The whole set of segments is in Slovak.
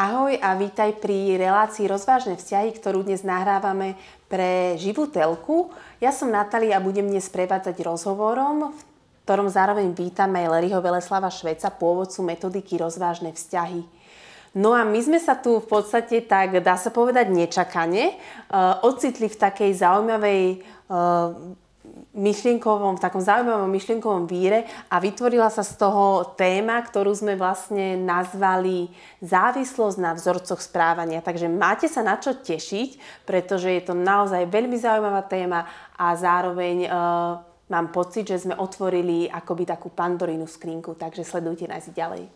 Ahoj a vítaj pri relácii Rozvážne vzťahy, ktorú dnes nahrávame pre živú telku. Ja som Natália a budem dnes prevádzať rozhovorom, v ktorom zároveň vítam aj Larryho Veleslava Šveca, pôvodcu metodiky Rozvážne vzťahy. No a my sme sa tu v podstate tak, dá sa povedať, nečakane uh, ocitli v takej zaujímavej uh, myšlienkovom, v takom zaujímavom myšlienkovom víre a vytvorila sa z toho téma, ktorú sme vlastne nazvali závislosť na vzorcoch správania. Takže máte sa na čo tešiť, pretože je to naozaj veľmi zaujímavá téma a zároveň uh, mám pocit, že sme otvorili akoby takú pandorínu skrinku, takže sledujte nás ďalej.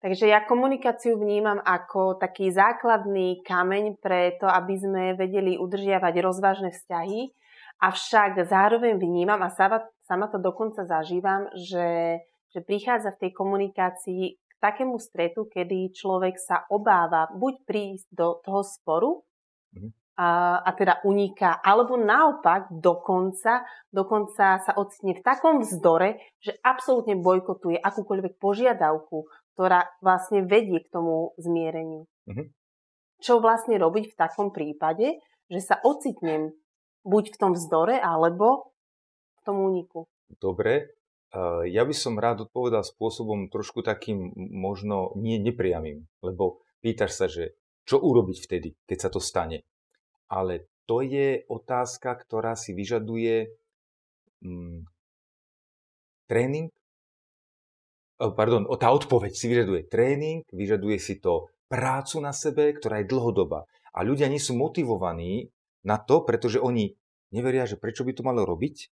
Takže ja komunikáciu vnímam ako taký základný kameň pre to, aby sme vedeli udržiavať rozvážne vzťahy, avšak zároveň vnímam a sama, sama to dokonca zažívam, že, že prichádza v tej komunikácii k takému stretu, kedy človek sa obáva buď prísť do toho sporu, mm a, a teda uniká, alebo naopak dokonca, dokonca sa ocitne v takom vzdore, že absolútne bojkotuje akúkoľvek požiadavku, ktorá vlastne vedie k tomu zmiereniu. Mm-hmm. Čo vlastne robiť v takom prípade, že sa ocitnem buď v tom vzdore, alebo v tom úniku. Dobre, ja by som rád odpovedal spôsobom trošku takým možno nie nepriamým, lebo pýtaš sa, že čo urobiť vtedy, keď sa to stane ale to je otázka, ktorá si vyžaduje mm, tréning. Pardon, tá odpoveď si vyžaduje tréning, vyžaduje si to prácu na sebe, ktorá je dlhodobá. A ľudia nie sú motivovaní na to, pretože oni neveria, že prečo by to malo robiť,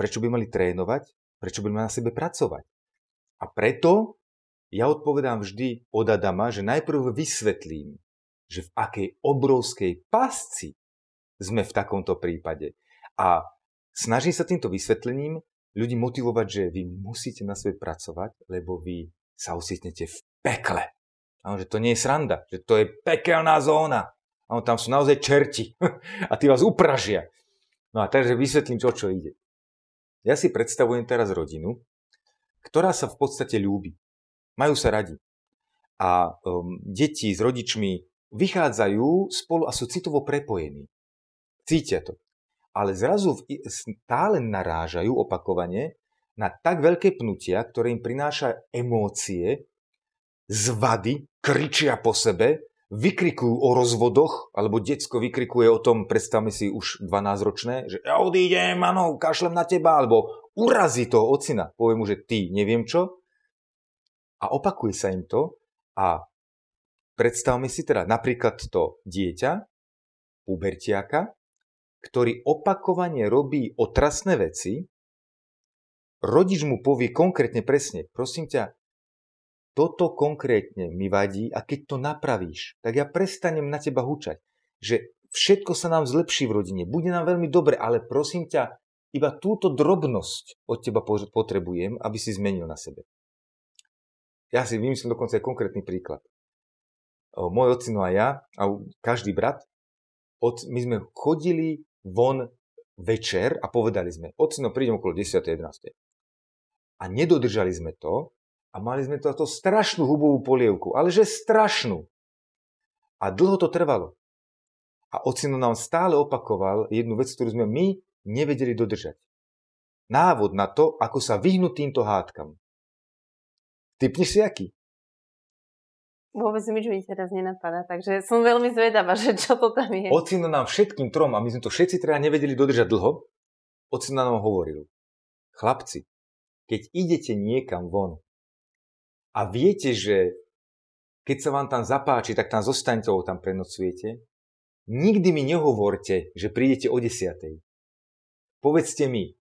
prečo by mali trénovať, prečo by mali na sebe pracovať. A preto ja odpovedám vždy od Adama, že najprv vysvetlím, že v akej obrovskej pasci sme v takomto prípade. A snažím sa týmto vysvetlením ľudí motivovať, že vy musíte na sebe pracovať, lebo vy sa ocitnete v pekle. A že to nie je sranda, že to je pekelná zóna. A tam sú naozaj čerti. A tí vás upražia. No a takže vysvetlím, čo čo ide. Ja si predstavujem teraz rodinu, ktorá sa v podstate ľúbi. Majú sa radi. A um, deti s rodičmi vychádzajú spolu a sú citovo prepojení. Cítia to. Ale zrazu stále narážajú opakovane na tak veľké pnutia, ktoré im prináša emócie, zvady, kričia po sebe, vykrikujú o rozvodoch, alebo decko vykrikuje o tom, predstavme si už 12-ročné, že ja odídem, áno, kašlem na teba, alebo urazí toho ocina, povie mu, že ty neviem čo. A opakuje sa im to a Predstavme si teda napríklad to dieťa, pubertiaka, ktorý opakovane robí otrasné veci, rodič mu povie konkrétne presne, prosím ťa, toto konkrétne mi vadí a keď to napravíš, tak ja prestanem na teba hučať, že všetko sa nám zlepší v rodine, bude nám veľmi dobre, ale prosím ťa, iba túto drobnosť od teba potrebujem, aby si zmenil na sebe. Ja si vymyslím dokonca aj konkrétny príklad môj ocino a ja, a každý brat, my sme chodili von večer a povedali sme, ocino, prídem okolo 10. 11. A nedodržali sme to a mali sme to, to strašnú hubovú polievku, ale že strašnú. A dlho to trvalo. A ocino nám stále opakoval jednu vec, ktorú sme my nevedeli dodržať. Návod na to, ako sa vyhnúť týmto hádkam. Typneš si aký? Vôbec nič mi teraz nenapadá, takže som veľmi zvedavá, že čo to tam je. Ocino nám všetkým trom, a my sme to všetci teda nevedeli dodržať dlho, ocino nám hovoril, chlapci, keď idete niekam von a viete, že keď sa vám tam zapáči, tak tam zostaňte, tam prenocujete, nikdy mi nehovorte, že prídete o desiatej. Povedzte mi,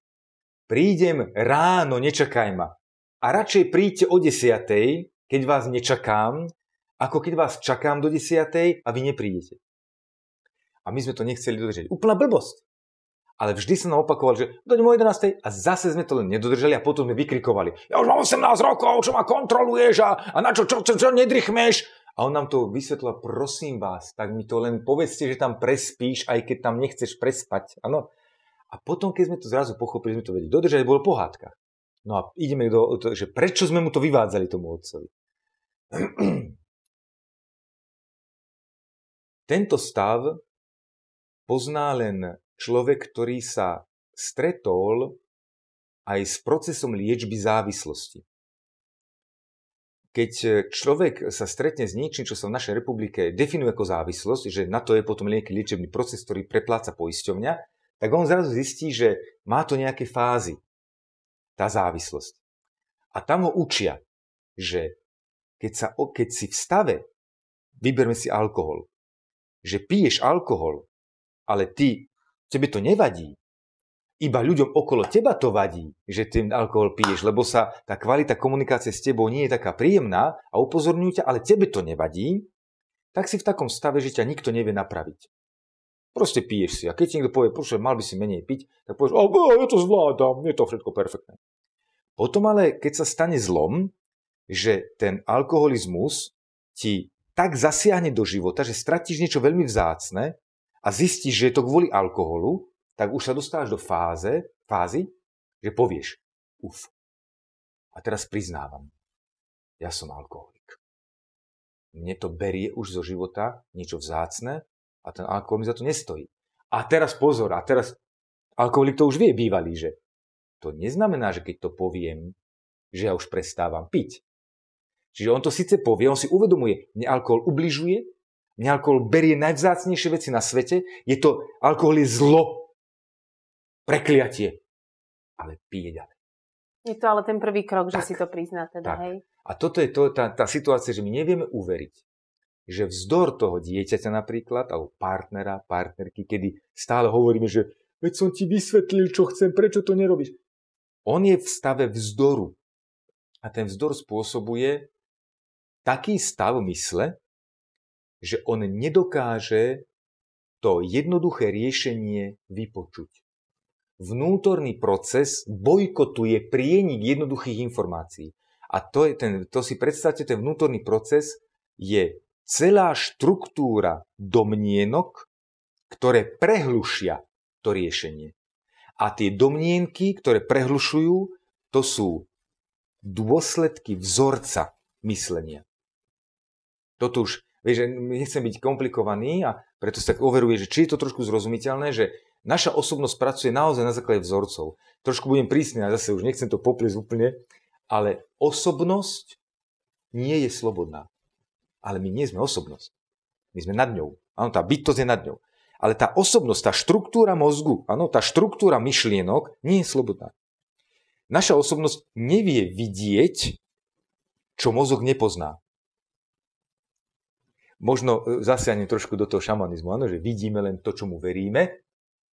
prídem ráno, nečakaj ma. A radšej príďte o desiatej, keď vás nečakám, ako keď vás čakám do 10. a vy neprídete. A my sme to nechceli dodržať. Úplná blbosť. Ale vždy sa nám opakoval, že do 11. a zase sme to len nedodržali a potom sme vykrikovali. Ja už mám 18 rokov, čo ma kontroluješ a, a na čo, čo, čo, čo nedrychmeš? A on nám to vysvetlil, prosím vás, tak mi to len povedzte, že tam prespíš, aj keď tam nechceš prespať. Áno. A potom, keď sme to zrazu pochopili, sme to vedeli dodržať, bolo pohádka. No a ideme do, to, že prečo sme mu to vyvádzali tomu otcovi. Tento stav pozná len človek, ktorý sa stretol aj s procesom liečby závislosti keď človek sa stretne s niečím, čo sa v našej republike definuje ako závislosť, že na to je potom nejaký liečebný proces, ktorý prepláca poisťovňa, tak on zrazu zistí, že má to nejaké fázy, tá závislosť. A tam ho učia, že keď, sa, keď si v stave, vyberme si alkohol, že piješ alkohol, ale ty, tebe to nevadí, iba ľuďom okolo teba to vadí, že ten alkohol piješ, lebo sa tá kvalita komunikácie s tebou nie je taká príjemná a upozorňujú ťa, ale tebe to nevadí, tak si v takom stave, že ťa nikto nevie napraviť. Proste piješ si. A keď ti niekto povie, počuj, mal by si menej piť, tak povieš, o, ja to zvládam, je to všetko perfektné. Potom ale, keď sa stane zlom, že ten alkoholizmus ti tak zasiahne do života, že stratíš niečo veľmi vzácne a zistíš, že je to kvôli alkoholu, tak už sa dostávaš do fáze, fázy, že povieš, uf, a teraz priznávam, ja som alkoholik. Mne to berie už zo života niečo vzácne a ten alkohol mi za to nestojí. A teraz pozor, a teraz alkoholik to už vie bývalý, že to neznamená, že keď to poviem, že ja už prestávam piť. Čiže on to síce povie, on si uvedomuje, mne alkohol ubližuje, mne alkohol berie najvzácnejšie veci na svete, je to, alkohol je zlo, prekliatie. Ale pije ďalej. Je to ale ten prvý krok, tak, že si to prizná teda, tak. hej? A toto je to, tá, tá situácia, že my nevieme uveriť, že vzdor toho dieťaťa napríklad, alebo partnera, partnerky, kedy stále hovoríme, že veď som ti vysvetlil, čo chcem, prečo to nerobíš. On je v stave vzdoru. A ten vzdor spôsobuje taký stav mysle, že on nedokáže to jednoduché riešenie vypočuť vnútorný proces bojkotuje prienik jednoduchých informácií. A to, je ten, to si predstavte, ten vnútorný proces je celá štruktúra domnienok, ktoré prehlušia to riešenie. A tie domnienky, ktoré prehlušujú, to sú dôsledky vzorca myslenia. Toto už, vieš, nechcem byť komplikovaný a preto sa tak overuje, že či je to trošku zrozumiteľné, že Naša osobnosť pracuje naozaj na základe vzorcov. Trošku budem prísny a zase už nechcem to popliesť úplne, ale osobnosť nie je slobodná. Ale my nie sme osobnosť. My sme nad ňou. Áno, tá bytosť je nad ňou. Ale tá osobnosť, tá štruktúra mozgu, áno, tá štruktúra myšlienok nie je slobodná. Naša osobnosť nevie vidieť, čo mozog nepozná. Možno e, zasiahnem trošku do toho šamanizmu, áno, že vidíme len to, čo mu veríme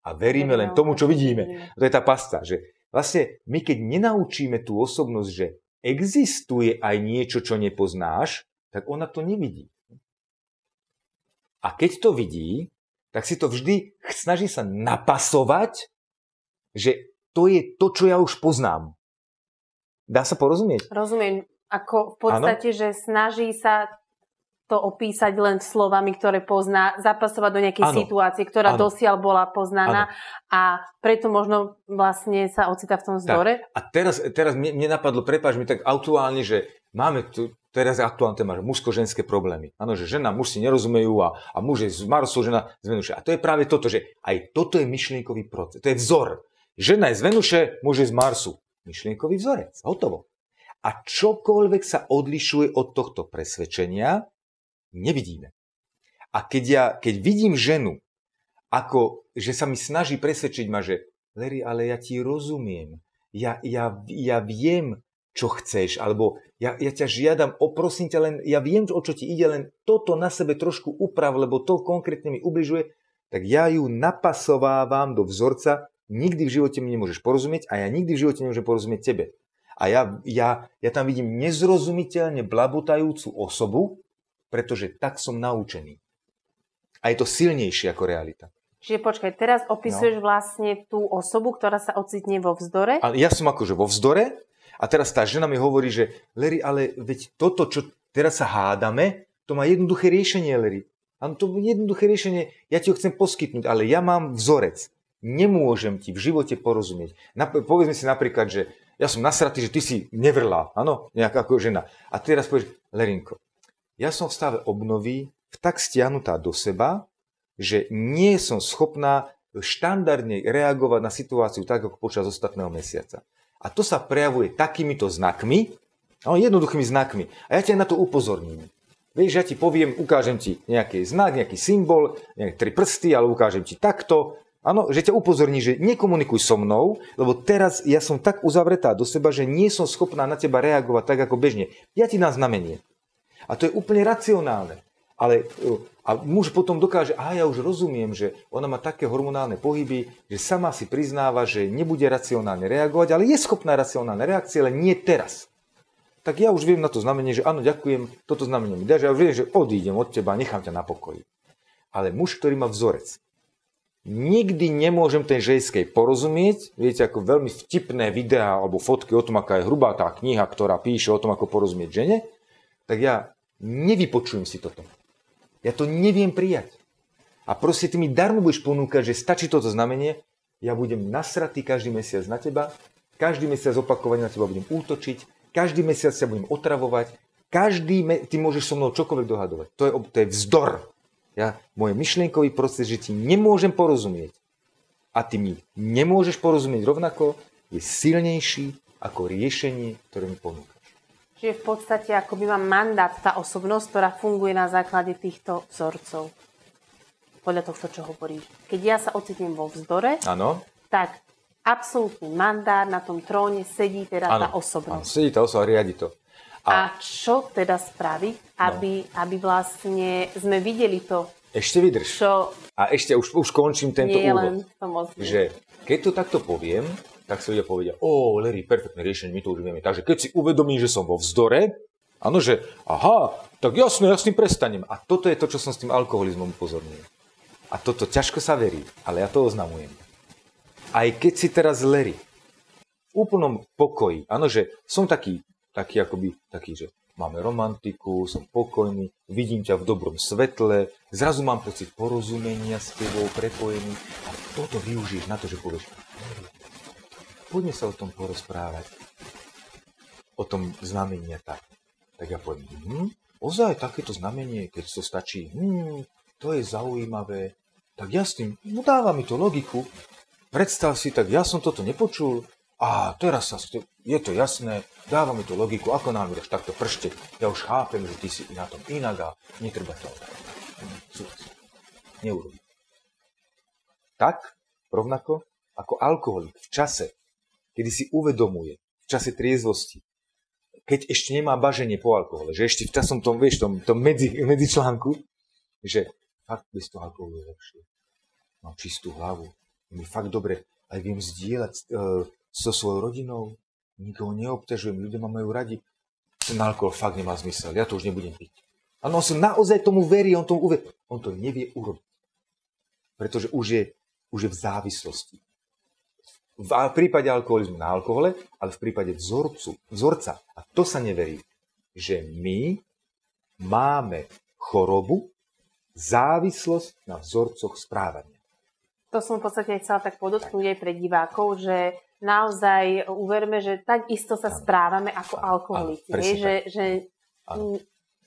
a veríme len tomu, čo vidíme. To je tá pasta, že vlastne my keď nenaučíme tú osobnosť, že existuje aj niečo, čo nepoznáš, tak ona to nevidí. A keď to vidí, tak si to vždy snaží sa napasovať, že to je to, čo ja už poznám. Dá sa porozumieť? Rozumiem. Ako v podstate, ano? že snaží sa to opísať len slovami, ktoré pozná, zapasovať do nejakej ano. situácie, ktorá ano. dosiaľ bola poznaná ano. a preto možno vlastne sa ocita v tom zdore. Tak. A teraz, teraz mne, mne napadlo, prepáč mi tak aktuálne, že máme tu, teraz je aktuálna téma, že mužsko-ženské problémy. Áno, že žena, muž si nerozumejú a, a muž je z Marsu, žena z Venuše. A to je práve toto, že aj toto je myšlienkový proces, to je vzor. Žena je z Venuše, muž je z Marsu. Myšlienkový vzorec, hotovo. A čokoľvek sa odlišuje od tohto presvedčenia, nevidíme. A keď, ja, keď vidím ženu, ako, že sa mi snaží presvedčiť ma, že Larry, ale ja ti rozumiem, ja, ja, ja viem, čo chceš, alebo ja, ja ťa žiadam, oprosím ťa len, ja viem, o čo ti ide, len toto na sebe trošku uprav, lebo to konkrétne mi ubližuje, tak ja ju napasovávam do vzorca, nikdy v živote mi nemôžeš porozumieť a ja nikdy v živote nemôžem porozumieť tebe. A ja, ja, ja tam vidím nezrozumiteľne blabutajúcu osobu, pretože tak som naučený. A je to silnejšie ako realita. Čiže počkaj, teraz opisuješ no. vlastne tú osobu, ktorá sa ocitne vo vzdore? A ja som akože vo vzdore a teraz tá žena mi hovorí, že Larry, ale veď toto, čo teraz sa hádame, to má jednoduché riešenie, Larry. Áno, to jednoduché riešenie, ja ti ho chcem poskytnúť, ale ja mám vzorec. Nemôžem ti v živote porozumieť. Nap- povedzme si napríklad, že ja som nasratý, že ty si nevrlá, áno, nejaká ako žena. A teraz povieš, Lerinko, ja som v stave obnovy tak stiahnutá do seba, že nie som schopná štandardne reagovať na situáciu tak, ako počas ostatného mesiaca. A to sa prejavuje takýmito znakmi, no, jednoduchými znakmi. A ja ťa na to upozorním. Vieš, ja ti poviem, ukážem ti nejaký znak, nejaký symbol, nejaké tri prsty, ale ukážem ti takto. Áno, že ťa upozorní, že nekomunikuj so mnou, lebo teraz ja som tak uzavretá do seba, že nie som schopná na teba reagovať tak ako bežne. Ja ti na znamenie. A to je úplne racionálne. Ale a muž potom dokáže, a ja už rozumiem, že ona má také hormonálne pohyby, že sama si priznáva, že nebude racionálne reagovať, ale je schopná racionálne reakcie, ale nie teraz tak ja už viem na to znamenie, že áno, ďakujem, toto znamenie mi dáš, ja už viem, že odídem od teba, nechám ťa na pokoji. Ale muž, ktorý má vzorec, nikdy nemôžem ten žejskej porozumieť, viete, ako veľmi vtipné videá alebo fotky o tom, aká je hrubá tá kniha, ktorá píše o tom, ako porozumieť žene, tak ja nevypočujem si toto. Ja to neviem prijať. A proste ty mi darmo budeš ponúkať, že stačí toto znamenie, ja budem nasratý každý mesiac na teba, každý mesiac opakovane na teba budem útočiť, každý mesiac sa budem otravovať, každý, me- ty môžeš so mnou čokoľvek dohadovať. To je, to je vzdor. Ja, môj myšlienkový proces, že ti nemôžem porozumieť a ty mi nemôžeš porozumieť rovnako, je silnejší ako riešenie, ktoré mi ponúkaš. Čiže v podstate ako by mám mandát tá osobnosť, ktorá funguje na základe týchto vzorcov. Podľa tohto, čo hovoríš. Keď ja sa ocitnem vo vzdore, ano. tak absolútny mandát, na tom tróne sedí teda ano, tá osobnosť. Áno, sedí tá osoba riadi to. A, a čo teda spraviť, aby, no. aby vlastne sme videli to, ešte vydrž. Čo a ešte už, už končím tento nie úvod. Len že keď to takto poviem, tak si ľudia povedia, o, Larry, perfektné riešenie, my to už vieme. Takže keď si uvedomím, že som vo vzdore, áno, že aha, tak jasne, ja s tým prestanem. A toto je to, čo som s tým alkoholizmom upozornil. A toto ťažko sa verí, ale ja to oznamujem aj keď si teraz lery, v úplnom pokoji, áno, že som taký, taký akoby, taký, že máme romantiku, som pokojný, vidím ťa v dobrom svetle, zrazu mám pocit porozumenia s tebou, prepojený a toto využiješ na to, že povieš, poďme sa o tom porozprávať, o tom znamenia tak. Tak ja poviem, hm, ozaj takéto znamenie, keď to stačí, hm, to je zaujímavé, tak ja s tým, no dáva mi to logiku, predstav si, tak ja som toto nepočul a teraz sa, je to jasné, dáva mi to logiku, ako nám ideš takto pršte. Ja už chápem, že ty si na tom inak a netreba to. Neurobí. Tak, rovnako, ako alkoholik v čase, kedy si uvedomuje, v čase triezvosti, keď ešte nemá baženie po alkohole, že ešte v časom tom, vieš, tom, tom medzi, medzi článku, že fakt bez toho alkoholu je lepšie. Mám čistú hlavu, mi fakt dobre, aj viem zdieľať uh, so svojou rodinou, nikoho neobťažujem, ľudia ma majú radi. Ten alkohol fakt nemá zmysel, ja to už nebudem piť. Áno, on si naozaj tomu verí, on tomu uve... On to nevie urobiť. Pretože už je, už je v závislosti. V prípade alkoholizmu na alkohole, ale v prípade vzorcu, vzorca, a to sa neverí, že my máme chorobu, závislosť na vzorcoch správania to som v podstate chcela tak podotknúť aj pre divákov, že naozaj uverme, že tak isto sa správame ako alkoholici. Áno, že, že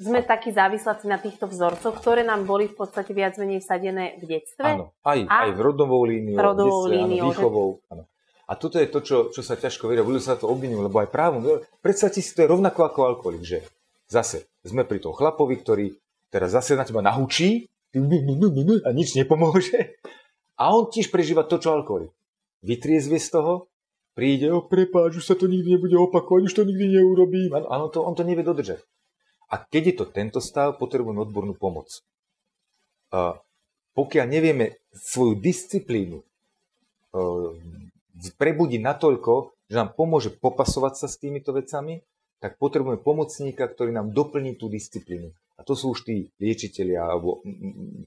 sme takí závisláci na týchto vzorcoch, ktoré nám boli v podstate viac menej vsadené v detstve. Áno, aj, a aj v rodovou líniou, rodovou detstve, líniou, áno, výchovou. Že... Áno. A toto je to, čo, čo sa ťažko veria, budú sa to obvinujú, lebo aj právom. Predstavte si, to je rovnako ako alkoholik, že zase sme pri tom chlapovi, ktorý teraz zase na teba nahučí a nič nepomôže. A on tiež prežíva to, čo alkoholik. Vytriezvie z toho, príde, o prepáč, už sa to nikdy nebude opakovať, už to nikdy neurobím. Áno, to, on to nevie dodržať. A keď je to tento stav, potrebujeme odbornú pomoc. A pokiaľ nevieme svoju disciplínu uh, prebudiť natoľko, že nám pomôže popasovať sa s týmito vecami, tak potrebujeme pomocníka, ktorý nám doplní tú disciplínu. A to sú už tí liečiteľia alebo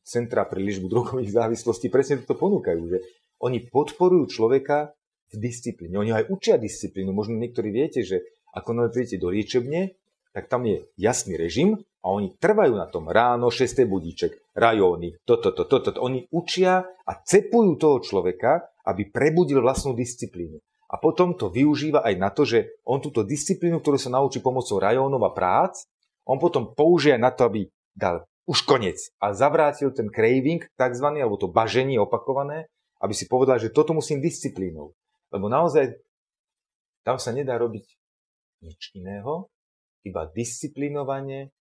centra pre liečbu drogových závislostí, presne toto ponúkajú, že oni podporujú človeka v disciplíne. Oni aj učia disciplínu. Možno niektorí viete, že ako prídete do liečebne, tak tam je jasný režim A oni trvajú na tom. Ráno, 6. budíček, rajóny, toto, toto, toto. To. Oni učia a cepujú toho človeka, aby prebudil vlastnú disciplínu. A potom to využíva aj na to, že on túto disciplínu, ktorú sa naučí pomocou rajónov a prác, on potom použije na to, aby dal už koniec a zavrátil ten craving, takzvaný, alebo to baženie opakované, aby si povedal, že toto musím disciplínou. Lebo naozaj tam sa nedá robiť nič iného, iba disciplinovane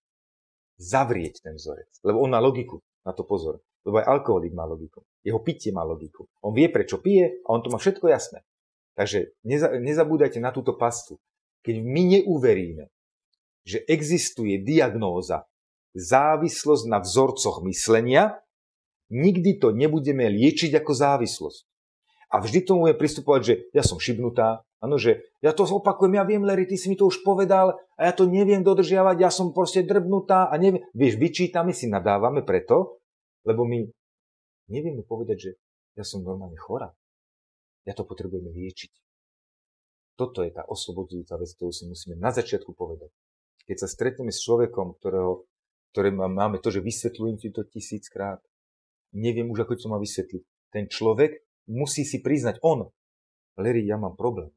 zavrieť ten vzorec. Lebo on má logiku, na to pozor. Lebo aj alkoholik má logiku. Jeho pitie má logiku. On vie, prečo pije a on to má všetko jasné. Takže neza, nezabúdajte na túto pastu. Keď my neuveríme, že existuje diagnóza závislosť na vzorcoch myslenia, nikdy to nebudeme liečiť ako závislosť. A vždy tomu je pristupovať, že ja som šibnutá, Áno, že ja to opakujem, ja viem, Larry, ty si mi to už povedal a ja to neviem dodržiavať, ja som proste drbnutá a neviem. Vieš, vyčítame si, nadávame preto, lebo my nevieme povedať, že ja som normálne chorá. Ja to potrebujem liečiť. Toto je tá oslobodzujúca vec, ktorú si musíme na začiatku povedať. Keď sa stretneme s človekom, ktorého, ktoré máme to, že vysvetľujem ti to tisíckrát, neviem už, ako to má vysvetliť. Ten človek musí si priznať, on, Larry, ja mám problém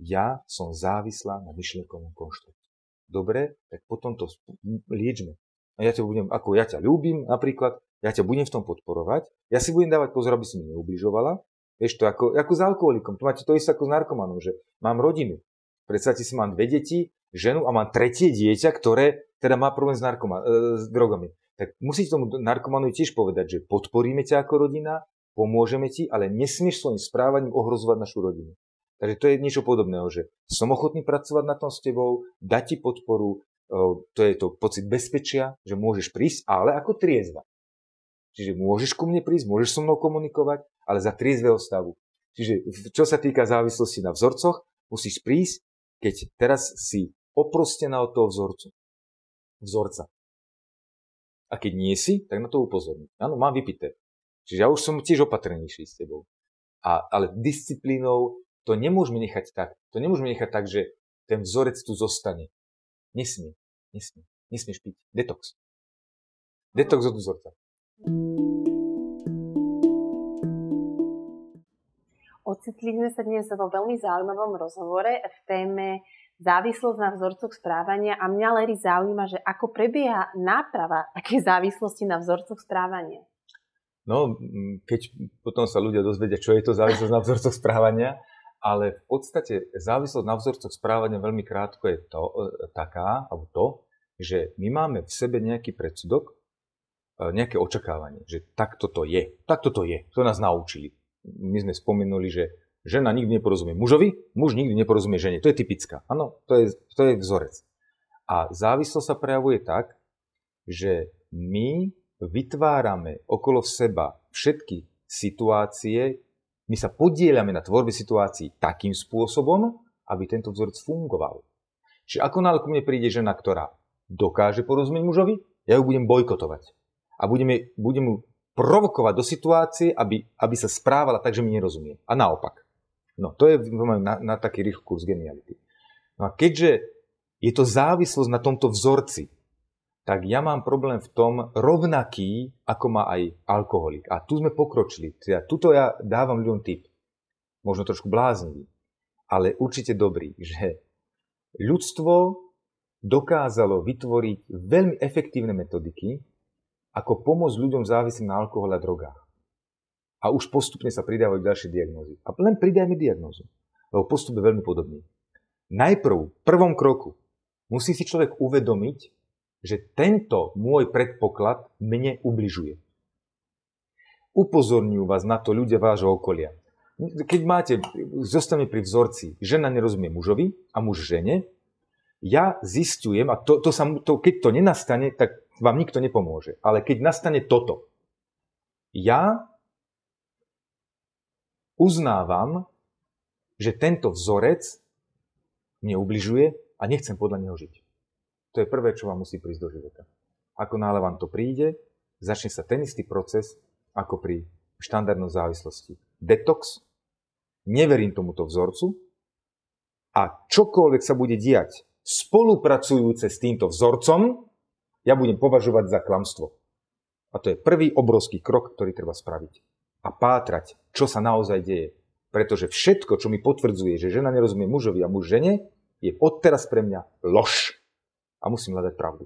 ja som závislá na myšlienkovom konštrukte. Dobre, tak potom to liečme. A ja ťa budem, ako ja ťa ľúbim napríklad, ja ťa budem v tom podporovať, ja si budem dávať pozor, aby si mi neubližovala. Vieš to, ako, ako s alkoholikom, to máte to isté ako s narkomanom, že mám rodinu. Predstavte si, mám dve deti, ženu a mám tretie dieťa, ktoré teda má problém s, narkoma, e, s drogami. Tak musíte tomu narkomanu tiež povedať, že podporíme ťa ako rodina, pomôžeme ti, ale nesmieš svojim správaním ohrozovať našu rodinu. Takže to je niečo podobného, že som ochotný pracovať na tom s tebou, dať ti podporu, to je to pocit bezpečia, že môžeš prísť, ale ako triezva. Čiže môžeš ku mne prísť, môžeš so mnou komunikovať, ale za triezvého stavu. Čiže čo sa týka závislosti na vzorcoch, musíš prísť, keď teraz si oprostená od toho vzorcu. Vzorca. A keď nie si, tak na to upozorní. Áno, mám vypité. Čiže ja už som tiež opatrnejší s tebou. A, ale disciplínou to nemôžeme nechať tak. To nemôžeme nechať tak, že ten vzorec tu zostane. Nesmie. Nesmie. Nesmieš piť. Detox. Detox od vzorca. Ocitli sme sa dnes vo veľmi zaujímavom rozhovore v téme závislosť na vzorcoch správania a mňa Lery zaujíma, že ako prebieha náprava také závislosti na vzorcoch správania. No, keď potom sa ľudia dozvedia, čo je to závislosť na vzorcoch správania, ale v podstate závislosť na vzorcoch správania veľmi krátko je to, e, taká, alebo to, že my máme v sebe nejaký predsudok, nejaké očakávanie, že takto to je. Takto to je. To nás naučili. My sme spomenuli, že žena nikdy neporozumie mužovi, muž nikdy neporozumie žene. To je typická. Áno, to je, to je vzorec. A závislosť sa prejavuje tak, že my vytvárame okolo seba všetky situácie, my sa podielame na tvorbe situácií takým spôsobom, aby tento vzorec fungoval. Čiže ako náhle ku mne príde žena, ktorá dokáže porozumieť mužovi, ja ju budem bojkotovať. A budeme, budem ju provokovať do situácie, aby, aby sa správala tak, že mi nerozumie. A naopak. No, to je na, na taký rýchly kurz geniality. No a keďže je to závislosť na tomto vzorci, tak ja mám problém v tom rovnaký, ako má aj alkoholik. A tu sme pokročili. Teda, tuto ja dávam ľuďom tip. Možno trošku bláznivý, ale určite dobrý, že ľudstvo dokázalo vytvoriť veľmi efektívne metodiky, ako pomôcť ľuďom závislým na alkohole a drogách. A už postupne sa pridávajú ďalšie diagnózy. A len pridajme diagnózu, lebo postup je veľmi podobný. Najprv, v prvom kroku, musí si človek uvedomiť, že tento môj predpoklad mne ubližuje. Upozorňujú vás na to ľudia vášho okolia. Keď máte, zostane pri vzorci, žena nerozumie mužovi a muž žene, ja zistujem, a to, to sa, to, keď to nenastane, tak vám nikto nepomôže. Ale keď nastane toto, ja uznávam, že tento vzorec mne ubližuje a nechcem podľa neho žiť. To je prvé, čo vám musí prísť do života. Ako náhle vám to príde, začne sa ten istý proces, ako pri štandardnom závislosti. Detox, neverím tomuto vzorcu a čokoľvek sa bude diať spolupracujúce s týmto vzorcom, ja budem považovať za klamstvo. A to je prvý obrovský krok, ktorý treba spraviť. A pátrať, čo sa naozaj deje. Pretože všetko, čo mi potvrdzuje, že žena nerozumie mužovi a muž žene, je odteraz pre mňa lož. A musím hľadať pravdu.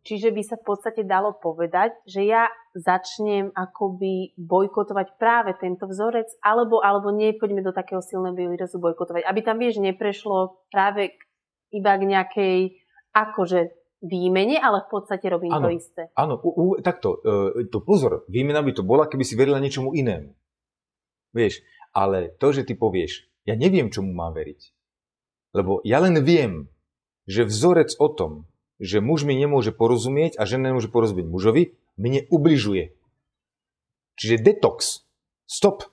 Čiže by sa v podstate dalo povedať, že ja začnem akoby bojkotovať práve tento vzorec, alebo, alebo nie, poďme do takého silného výrazu bojkotovať, aby tam, vieš, neprešlo práve iba k nejakej akože výmene, ale v podstate robím ano, to isté. Áno, u, u, takto, e, to pozor, výmena by to bola, keby si verila niečomu inému. Vieš, ale to, že ty povieš, ja neviem, čomu mám veriť. Lebo ja len viem, že vzorec o tom, že muž mi nemôže porozumieť a žena nemôže porozumieť mužovi, mne ubližuje. Čiže detox. Stop.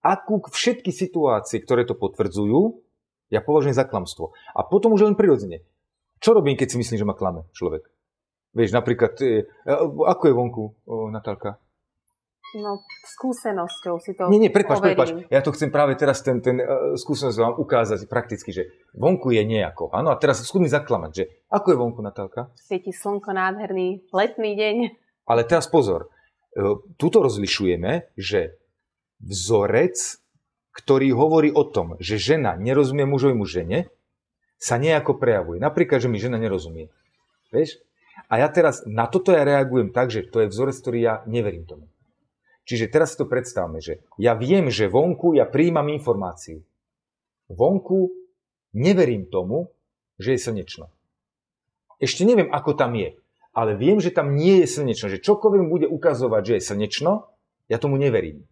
Akú všetky situácie, ktoré to potvrdzujú, ja považujem za klamstvo. A potom už len prirodzene. Čo robím, keď si myslím, že ma klame človek? Vieš, napríklad, e, ako je vonku, o, Natálka? No, skúsenosťou si to Nie, nie, prepáč, prepáč. Ja to chcem práve teraz ten, ten uh, skúsenosť vám ukázať prakticky, že vonku je nejako. Áno, a teraz skús zaklamať, že ako je vonku, Natálka? Svieti slnko, nádherný letný deň. Ale teraz pozor, uh, tuto rozlišujeme, že vzorec, ktorý hovorí o tom, že žena nerozumie mužovi mu žene, sa nejako prejavuje. Napríklad, že mi žena nerozumie. Vieš? A ja teraz na toto ja reagujem tak, že to je vzorec, ktorý ja neverím tomu. Čiže teraz si to predstavme, že ja viem, že vonku ja príjmam informáciu. Vonku neverím tomu, že je slnečno. Ešte neviem, ako tam je, ale viem, že tam nie je slnečno. Že čokoľvek bude ukazovať, že je slnečno, ja tomu neverím.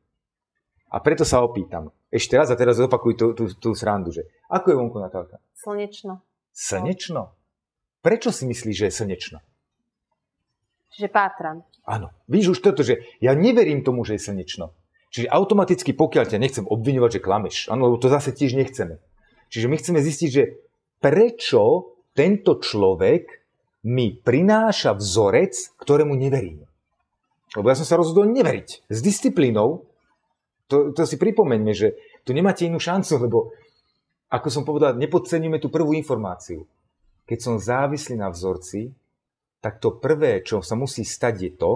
A preto sa opýtam. Ešte raz a teraz opakuj tú, tú, tú srandu, že ako je vonku Natálka? Slnečno. Slnečno? Prečo si myslíš, že je slnečno? Že pátram. Áno. Víš už toto, že ja neverím tomu, že je slnečno. Čiže automaticky, pokiaľ ťa nechcem obviňovať, že klameš, áno, lebo to zase tiež nechceme. Čiže my chceme zistiť, že prečo tento človek mi prináša vzorec, ktorému neverím. Lebo ja som sa rozhodol neveriť. S disciplínou to, to si pripomeňme, že tu nemáte inú šancu, lebo ako som povedal, nepodceníme tú prvú informáciu. Keď som závislý na vzorci, tak to prvé, čo sa musí stať, je to,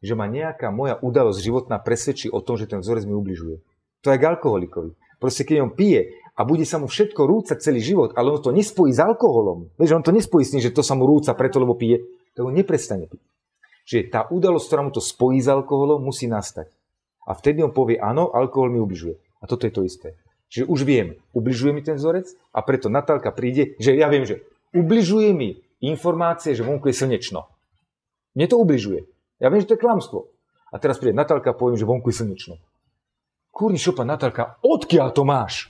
že ma nejaká moja udalosť životná presvedčí o tom, že ten vzorec mi ubližuje. To je k alkoholikovi. Proste keď on pije a bude sa mu všetko rúcať celý život, ale on to nespojí s alkoholom, vieš, on to nespojí s tým, že to sa mu rúca preto, lebo pije, tak on neprestane piť. Čiže tá udalosť, ktorá mu to spojí s alkoholom, musí nastať. A vtedy on povie, áno, alkohol mi ubližuje. A toto je to isté. Čiže už viem, ubližuje mi ten vzorec a preto Natálka príde, že ja viem, že ubližuje mi informácie, že vonku je slnečno. Mne to ubližuje. Ja viem, že to je klamstvo. A teraz príde Natálka a poviem, že vonku je slnečno. Kurni šopa, Natálka, odkiaľ to máš?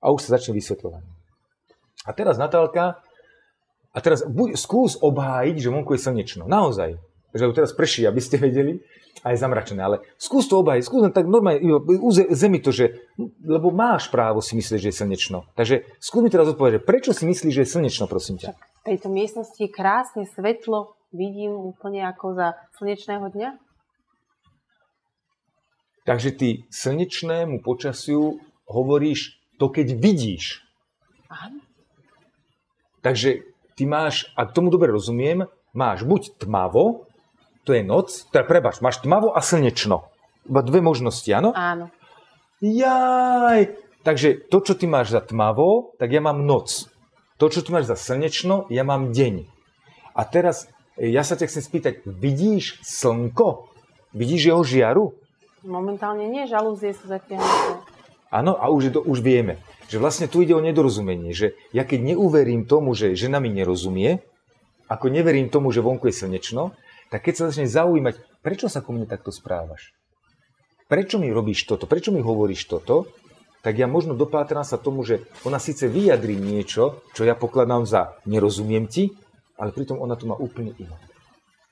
A už sa začne vysvetľovanie. A teraz Natálka, a teraz buď, skús obhájiť, že vonku je slnečno. Naozaj. Že teraz prší, aby ste vedeli a je zamračené. Ale skús to obaj, skús tak normálne, zemi to, že, lebo máš právo si myslieť, že je slnečno. Takže skús mi teraz odpovedať, prečo si myslíš, že je slnečno, prosím ťa? V tejto miestnosti je krásne svetlo, vidím úplne ako za slnečného dňa. Takže ty slnečnému počasiu hovoríš to, keď vidíš. Áno. Takže ty máš, ak tomu dobre rozumiem, máš buď tmavo, to je noc, teda prebač, máš tmavo a slnečno. Iba dve možnosti, áno? Áno. Jaj! Takže to, čo ty máš za tmavo, tak ja mám noc. To, čo ty máš za slnečno, ja mám deň. A teraz ja sa ťa chcem spýtať, vidíš slnko? Vidíš jeho žiaru? Momentálne nie, žalúzie sú zatiahnuté. Áno, a už, to, už vieme, že vlastne tu ide o nedorozumenie, že ja keď neuverím tomu, že žena mi nerozumie, ako neverím tomu, že vonku je slnečno, tak keď sa začne zaujímať, prečo sa ku mne takto správaš? Prečo mi robíš toto? Prečo mi hovoríš toto? Tak ja možno dopátram sa tomu, že ona síce vyjadrí niečo, čo ja pokladám za nerozumiem ti, ale pritom ona to má úplne iné.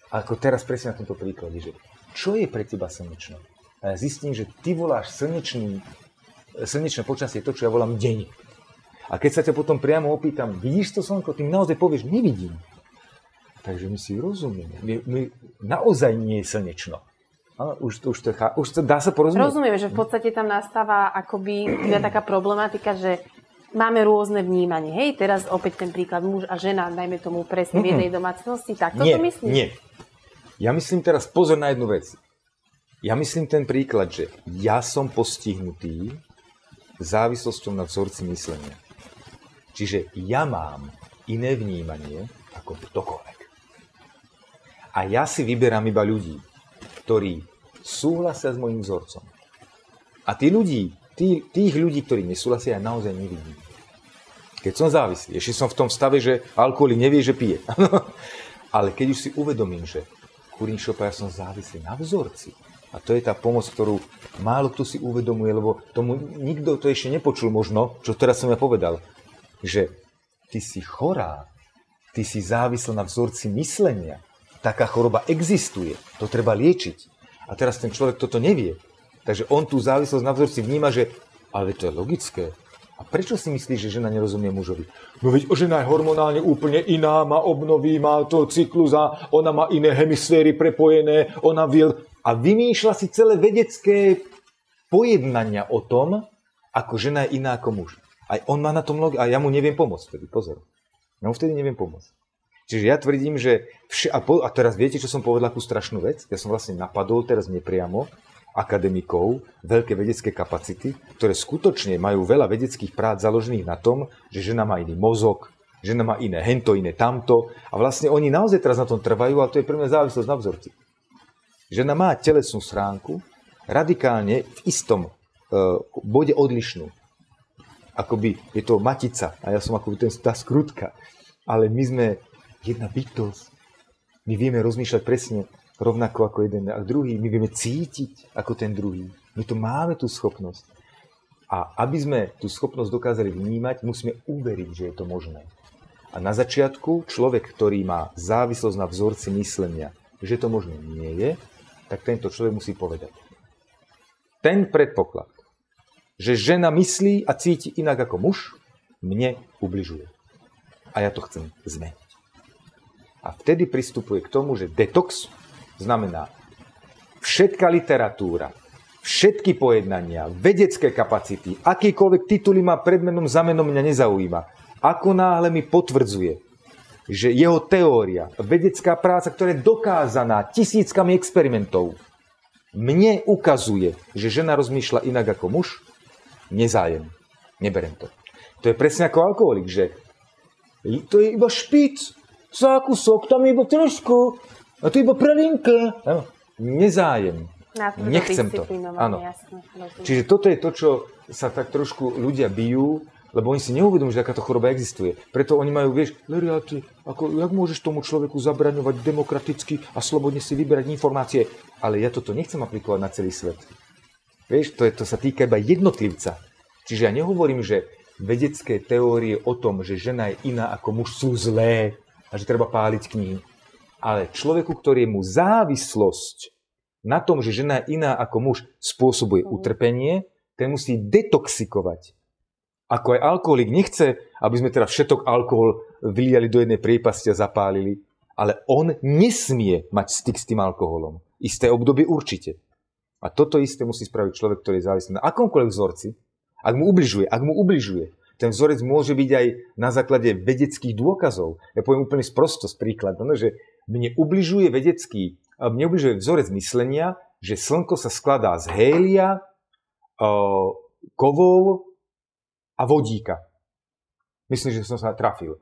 Ako teraz presne na tomto príklade, že čo je pre teba slnečno? A ja zistím, že ty voláš slnečný, slnečné počasie, to, čo ja volám deň. A keď sa ťa potom priamo opýtam, vidíš to slnko, ty mi naozaj povieš, nevidím. Takže my si rozumieme. My, my naozaj nie je slnečno. A už, už, to, už to dá sa porozumieť. Rozumiem, že v podstate tam nastáva akoby taká problematika, že máme rôzne vnímanie. Hej, teraz opäť ten príklad muž a žena, dajme tomu presne v jednej domácnosti. Tak toto nie, myslíš? Nie, Ja myslím teraz pozor na jednu vec. Ja myslím ten príklad, že ja som postihnutý závislosťou na vzorci myslenia. Čiže ja mám iné vnímanie ako ktokoľvek. A ja si vyberám iba ľudí, ktorí súhlasia s môjim vzorcom. A tí ľudí, tí, tých ľudí, ktorí nesúhlasia, ja naozaj nevidím. Keď som závislý, ešte som v tom stave, že alkoholik nevie, že pije. Ale keď už si uvedomím, že kurím šopa, ja som závislý na vzorci. A to je tá pomoc, ktorú málo kto si uvedomuje, lebo tomu nikto to ešte nepočul možno, čo teraz som ja povedal. Že ty si chorá, ty si závislá na vzorci myslenia. Taká choroba existuje, to treba liečiť. A teraz ten človek toto nevie. Takže on tú závislosť na vzorci vníma, že ale to je logické. A prečo si myslíš, že žena nerozumie mužovi? No veď žena je hormonálne úplne iná, má obnovy, má to cyklus a ona má iné hemisféry prepojené, ona vie... A vymýšľa si celé vedecké pojednania o tom, ako žena je iná ako muž. Aj on má na tom log... A ja mu neviem pomôcť vtedy, pozor. Ja mu vtedy neviem pomôcť. Čiže ja tvrdím, že... Vš- a, po... a teraz viete, čo som povedal, akú strašnú vec? Ja som vlastne napadol teraz nepriamo, akademikov, veľké vedecké kapacity, ktoré skutočne majú veľa vedeckých prác založených na tom, že žena má iný mozog, žena má iné hento, iné tamto. A vlastne oni naozaj teraz na tom trvajú, ale to je pre mňa závislosť na vzorci. Žena má telesnú stránku radikálne v istom uh, bode odlišnú. Akoby je to matica a ja som akoby ten, tá skrutka. Ale my sme jedna bytosť. My vieme rozmýšľať presne rovnako ako jeden a druhý. My vieme cítiť ako ten druhý. My to máme tú schopnosť. A aby sme tú schopnosť dokázali vnímať, musíme uveriť, že je to možné. A na začiatku človek, ktorý má závislosť na vzorci myslenia, že to možné nie je, tak tento človek musí povedať. Ten predpoklad, že žena myslí a cíti inak ako muž, mne ubližuje. A ja to chcem zmeniť. A vtedy pristupuje k tomu, že detox znamená všetká literatúra, všetky pojednania, vedecké kapacity, akýkoľvek tituly má predmenom, zamenom mňa nezaujíma. Ako náhle mi potvrdzuje, že jeho teória, vedecká práca, ktorá je dokázaná tisíckami experimentov, mne ukazuje, že žena rozmýšľa inak ako muž, nezájem. Neberem to. To je presne ako alkoholik, že to je iba špic, zákusok, tam je iba trošku, a to iba prelinka. Áno. Nezájem. Nechcem to. Áno. Čiže toto je to, čo sa tak trošku ľudia bijú, lebo oni si neuvedomujú, že takáto choroba existuje. Preto oni majú, vieš, Leriati, ako, jak môžeš tomu človeku zabraňovať demokraticky a slobodne si vyberať informácie? Ale ja toto nechcem aplikovať na celý svet. Vieš, to, je, to sa týka iba jednotlivca. Čiže ja nehovorím, že vedecké teórie o tom, že žena je iná ako muž sú zlé a že treba páliť knihy. Ale človeku, ktorý mu závislosť na tom, že žena je iná ako muž, spôsobuje mhm. utrpenie, ten musí detoxikovať. Ako aj alkoholik nechce, aby sme teda všetok alkohol vyliali do jednej priepasti a zapálili, ale on nesmie mať styk s tým alkoholom. Isté obdobie určite. A toto isté musí spraviť človek, ktorý je závislý na akomkoľvek vzorci. Ak mu ubližuje, ak mu ubližuje, ten vzorec môže byť aj na základe vedeckých dôkazov. Ja poviem úplne sprostosť príklad, no, že mne ubližuje vedecký, mne ubližuje vzorec myslenia, že Slnko sa skladá z hélia, kovov a vodíka. Myslím, že som sa trafil.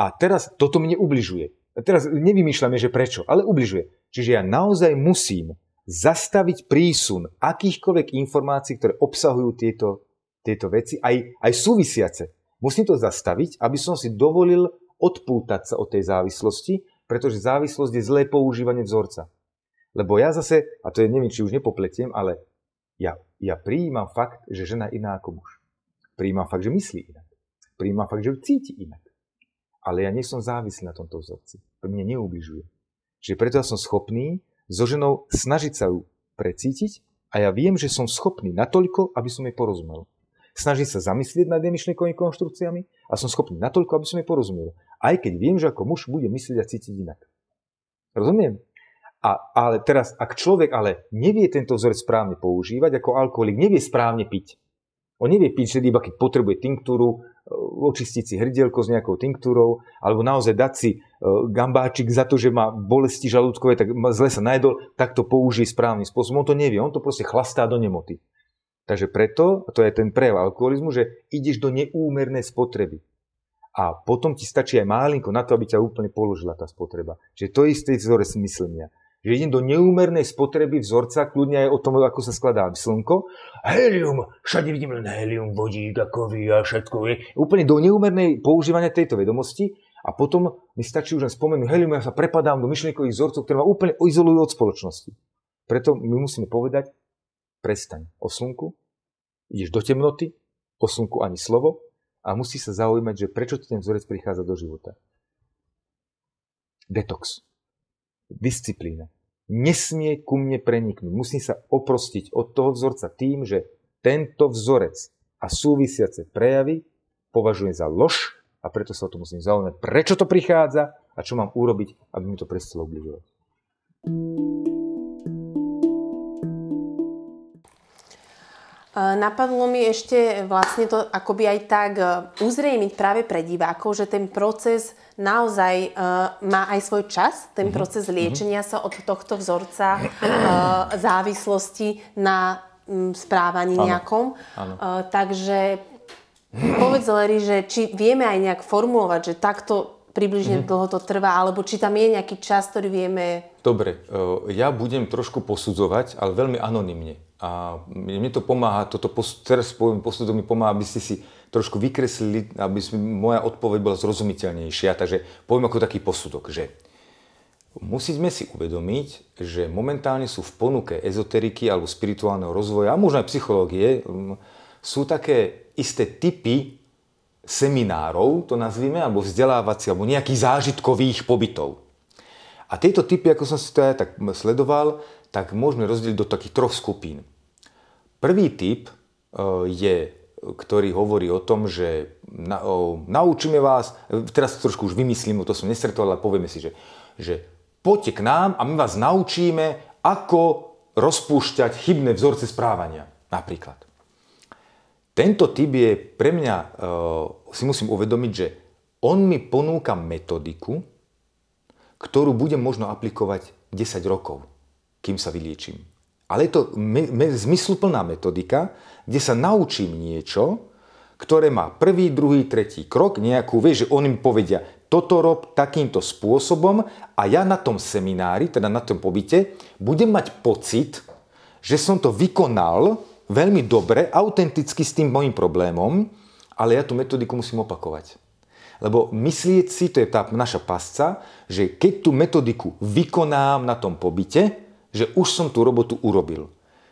A teraz toto mne ubližuje. A teraz nevymýšľame, že prečo, ale ubližuje. Čiže ja naozaj musím zastaviť prísun akýchkoľvek informácií, ktoré obsahujú tieto, tieto veci, aj, aj súvisiace. Musím to zastaviť, aby som si dovolil odpútať sa od tej závislosti pretože závislosť je zlé používanie vzorca. Lebo ja zase, a to je neviem, či už nepopletiem, ale ja, ja prijímam fakt, že žena je iná ako muž. Prijímam fakt, že myslí inak. Prijímam fakt, že ju cíti inak. Ale ja nie som závislý na tomto vzorci. Mne neubližuje. Čiže preto ja som schopný so ženou snažiť sa ju precítiť a ja viem, že som schopný natoľko, aby som jej porozumel snažím sa zamyslieť nad myšlienkovými konštrukciami a som schopný natoľko, aby som jej porozumel. Aj keď viem, že ako muž bude myslieť a cítiť inak. Rozumiem? A, ale teraz, ak človek ale nevie tento vzorec správne používať, ako alkoholik nevie správne piť. On nevie piť vtedy iba keď potrebuje tinktúru očistiť si hrdielko s nejakou tinktúrou, alebo naozaj dať si e, gambáčik za to, že má bolesti žalúdkové, tak zle sa najedol, tak to použije správnym spôsobom. On to nevie, on to proste chlastá do nemoty. Takže preto, to je ten prejav alkoholizmu, že ideš do neúmernej spotreby. A potom ti stačí aj málinko na to, aby ťa úplne položila tá spotreba. Čiže to je istý vzorec myslenia že idem do neúmernej spotreby vzorca, kľudne aj o tom, ako sa skladá slnko. Helium, všade vidím len helium, vodík a kovy a všetko. Je. Úplne do neúmernej používania tejto vedomosti a potom mi stačí už len spomenúť helium, ja sa prepadám do myšlienkových vzorcov, ktoré ma úplne izolujú od spoločnosti. Preto my musíme povedať, prestaň o slnku, ideš do temnoty, o slnku ani slovo a musí sa zaujímať, že prečo ten vzorec prichádza do života. Detox disciplína. Nesmie ku mne preniknúť. Musím sa oprostiť od toho vzorca tým, že tento vzorec a súvisiace prejavy považujem za lož a preto sa o to musím zaujímať, prečo to prichádza a čo mám urobiť, aby mi to prestalo obližovať. Napadlo mi ešte vlastne to akoby aj tak e, uzrejmiť práve pre divákov, že ten proces naozaj uh, má aj svoj čas, ten mm-hmm. proces liečenia mm-hmm. sa od tohto vzorca závislosti na um, správaní ano. nejakom. Ano. Takže povedz Lery, že či vieme aj nejak formulovať, že takto približne mm-hmm. dlho to trvá, alebo či tam je nejaký čas, ktorý vieme... Dobre, ja budem trošku posudzovať, ale veľmi anonymne. A mne to pomáha, toto teraz poviem, posledom mi pomáha, aby ste si trošku vykreslili, aby moja odpoveď bola zrozumiteľnejšia. Takže poviem ako taký posudok, že musíme si uvedomiť, že momentálne sú v ponuke ezoteriky alebo spirituálneho rozvoja, a možno aj psychológie, sú také isté typy seminárov, to nazvime, alebo vzdelávací, alebo nejakých zážitkových pobytov. A tieto typy, ako som si to aj tak sledoval, tak môžeme rozdeliť do takých troch skupín. Prvý typ e, je, ktorý hovorí o tom, že na, o, naučíme vás, teraz trošku už vymyslím, to som nestretol, ale povieme si, že, že poďte k nám a my vás naučíme, ako rozpúšťať chybné vzorce správania. Napríklad. Tento typ je pre mňa, uh, si musím uvedomiť, že on mi ponúka metodiku, ktorú budem možno aplikovať 10 rokov kým sa vyliečím. Ale je to me, me, zmysluplná metodika, kde sa naučím niečo, ktoré má prvý, druhý, tretí krok, nejakú, vieš, že oni mi povedia, toto rob takýmto spôsobom a ja na tom seminári, teda na tom pobyte, budem mať pocit, že som to vykonal veľmi dobre, autenticky s tým môjim problémom, ale ja tú metodiku musím opakovať. Lebo myslieť si, to je tá naša pasca, že keď tú metodiku vykonám na tom pobyte, že už som tú robotu urobil.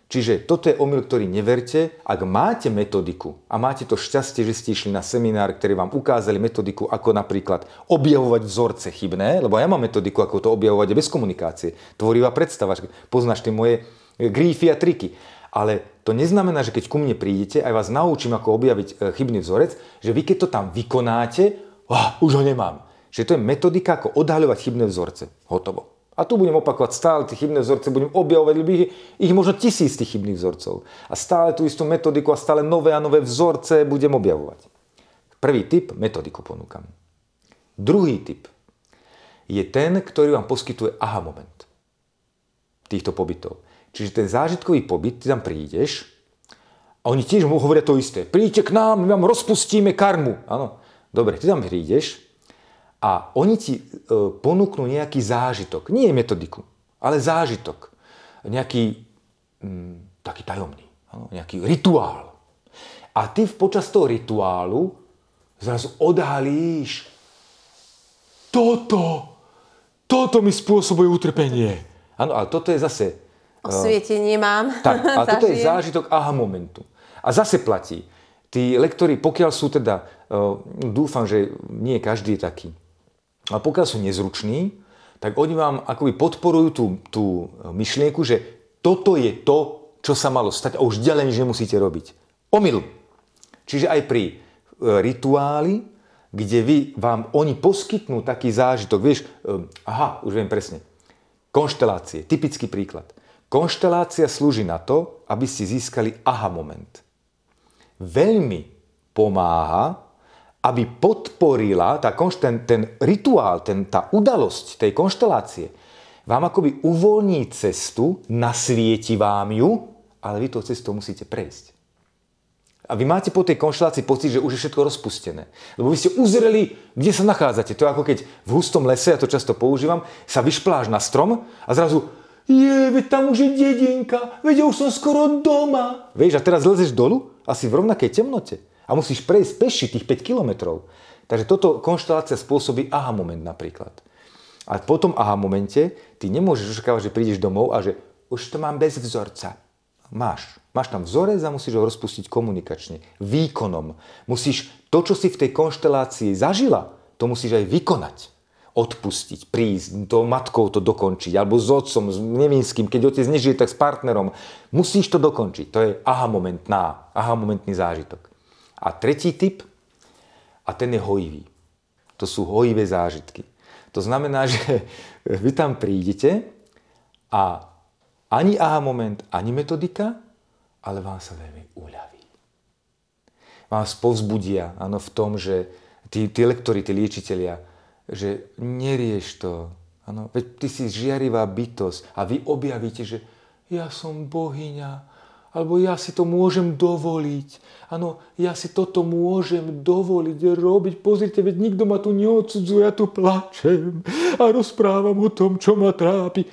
Čiže toto je omyl, ktorý neverte. Ak máte metodiku a máte to šťastie, že ste išli na seminár, ktorý vám ukázali metodiku, ako napríklad objavovať vzorce chybné, lebo ja mám metodiku, ako to objavovať bez komunikácie. Tvorivá predstava, poznáš tie moje grífy a triky. Ale to neznamená, že keď ku mne prídete a vás naučím, ako objaviť e, chybný vzorec, že vy keď to tam vykonáte, oh, už ho nemám. Že to je metodika, ako odhaľovať chybné vzorce. Hotovo. A tu budem opakovať stále tie chybné vzorce, budem objavovať, lebo ich, ich možno tisíc tých chybných vzorcov. A stále tú istú metodiku a stále nové a nové vzorce budem objavovať. Prvý typ, metodiku ponúkam. Druhý typ je ten, ktorý vám poskytuje aha moment týchto pobytov. Čiže ten zážitkový pobyt, ty tam prídeš a oni tiež mu hovoria to isté. Príďte k nám, my vám rozpustíme karmu. Áno, dobre, ty tam prídeš a oni ti e, ponúknú nejaký zážitok. Nie metodiku, ale zážitok. Nejaký mm, taký tajomný, nejaký rituál. A ty počas toho rituálu zrazu odhalíš toto, toto mi spôsobuje utrpenie. Áno, ale toto je zase... E, Osvietenie mám. Tak, a toto je zážitok aha momentu. A zase platí. Tí lektori, pokiaľ sú teda, uh, dúfam, že nie každý je taký, a pokiaľ sú nezruční, tak oni vám akoby podporujú tú, tú myšlienku, že toto je to, čo sa malo stať a už ďalej nič nemusíte robiť. Omyl. Čiže aj pri e, rituáli, kde vy, vám oni poskytnú taký zážitok, vieš, e, aha, už viem presne. Konštelácie, typický príklad. Konštelácia slúži na to, aby ste získali aha moment. Veľmi pomáha, aby podporila tá, ten, ten rituál, ten, tá udalosť tej konštelácie, vám akoby uvoľní cestu, nasvieti vám ju, ale vy tou cestou musíte prejsť. A vy máte po tej konštelácii pocit, že už je všetko rozpustené. Lebo vy ste uzreli, kde sa nachádzate. To je ako keď v hustom lese, ja to často používam, sa vyšpláš na strom a zrazu je, veď tam už je dedinka, veď ja už som skoro doma. Vieš, a teraz lezeš dolu, asi v rovnakej temnote. A musíš prejsť peši tých 5 kilometrov. Takže toto konštelácia spôsobí aha moment napríklad. A po tom aha momente ty nemôžeš očakávať, že prídeš domov a že už to mám bez vzorca. Máš. Máš tam vzorec a musíš ho rozpustiť komunikačne, výkonom. Musíš to, čo si v tej konštelácii zažila, to musíš aj vykonať. Odpustiť, prísť, to matkou to dokončiť, alebo s otcom, s nevinským, keď otec nežije, tak s partnerom. Musíš to dokončiť. To je aha momentná, aha momentný zážitok. A tretí typ, a ten je hojivý. To sú hojivé zážitky. To znamená, že vy tam prídete a ani aha moment, ani metodika, ale vám sa veľmi uľaví. Vás povzbudia áno, v tom, že tí, tí lektori, tí liečitelia, že nerieš to. Áno, veď ty si žiarivá bytosť a vy objavíte, že ja som bohyňa, alebo ja si to môžem dovoliť. Áno, ja si toto môžem dovoliť robiť. Pozrite, veď nikto ma tu neodsudzuje, ja tu plačem a rozprávam o tom, čo ma trápi.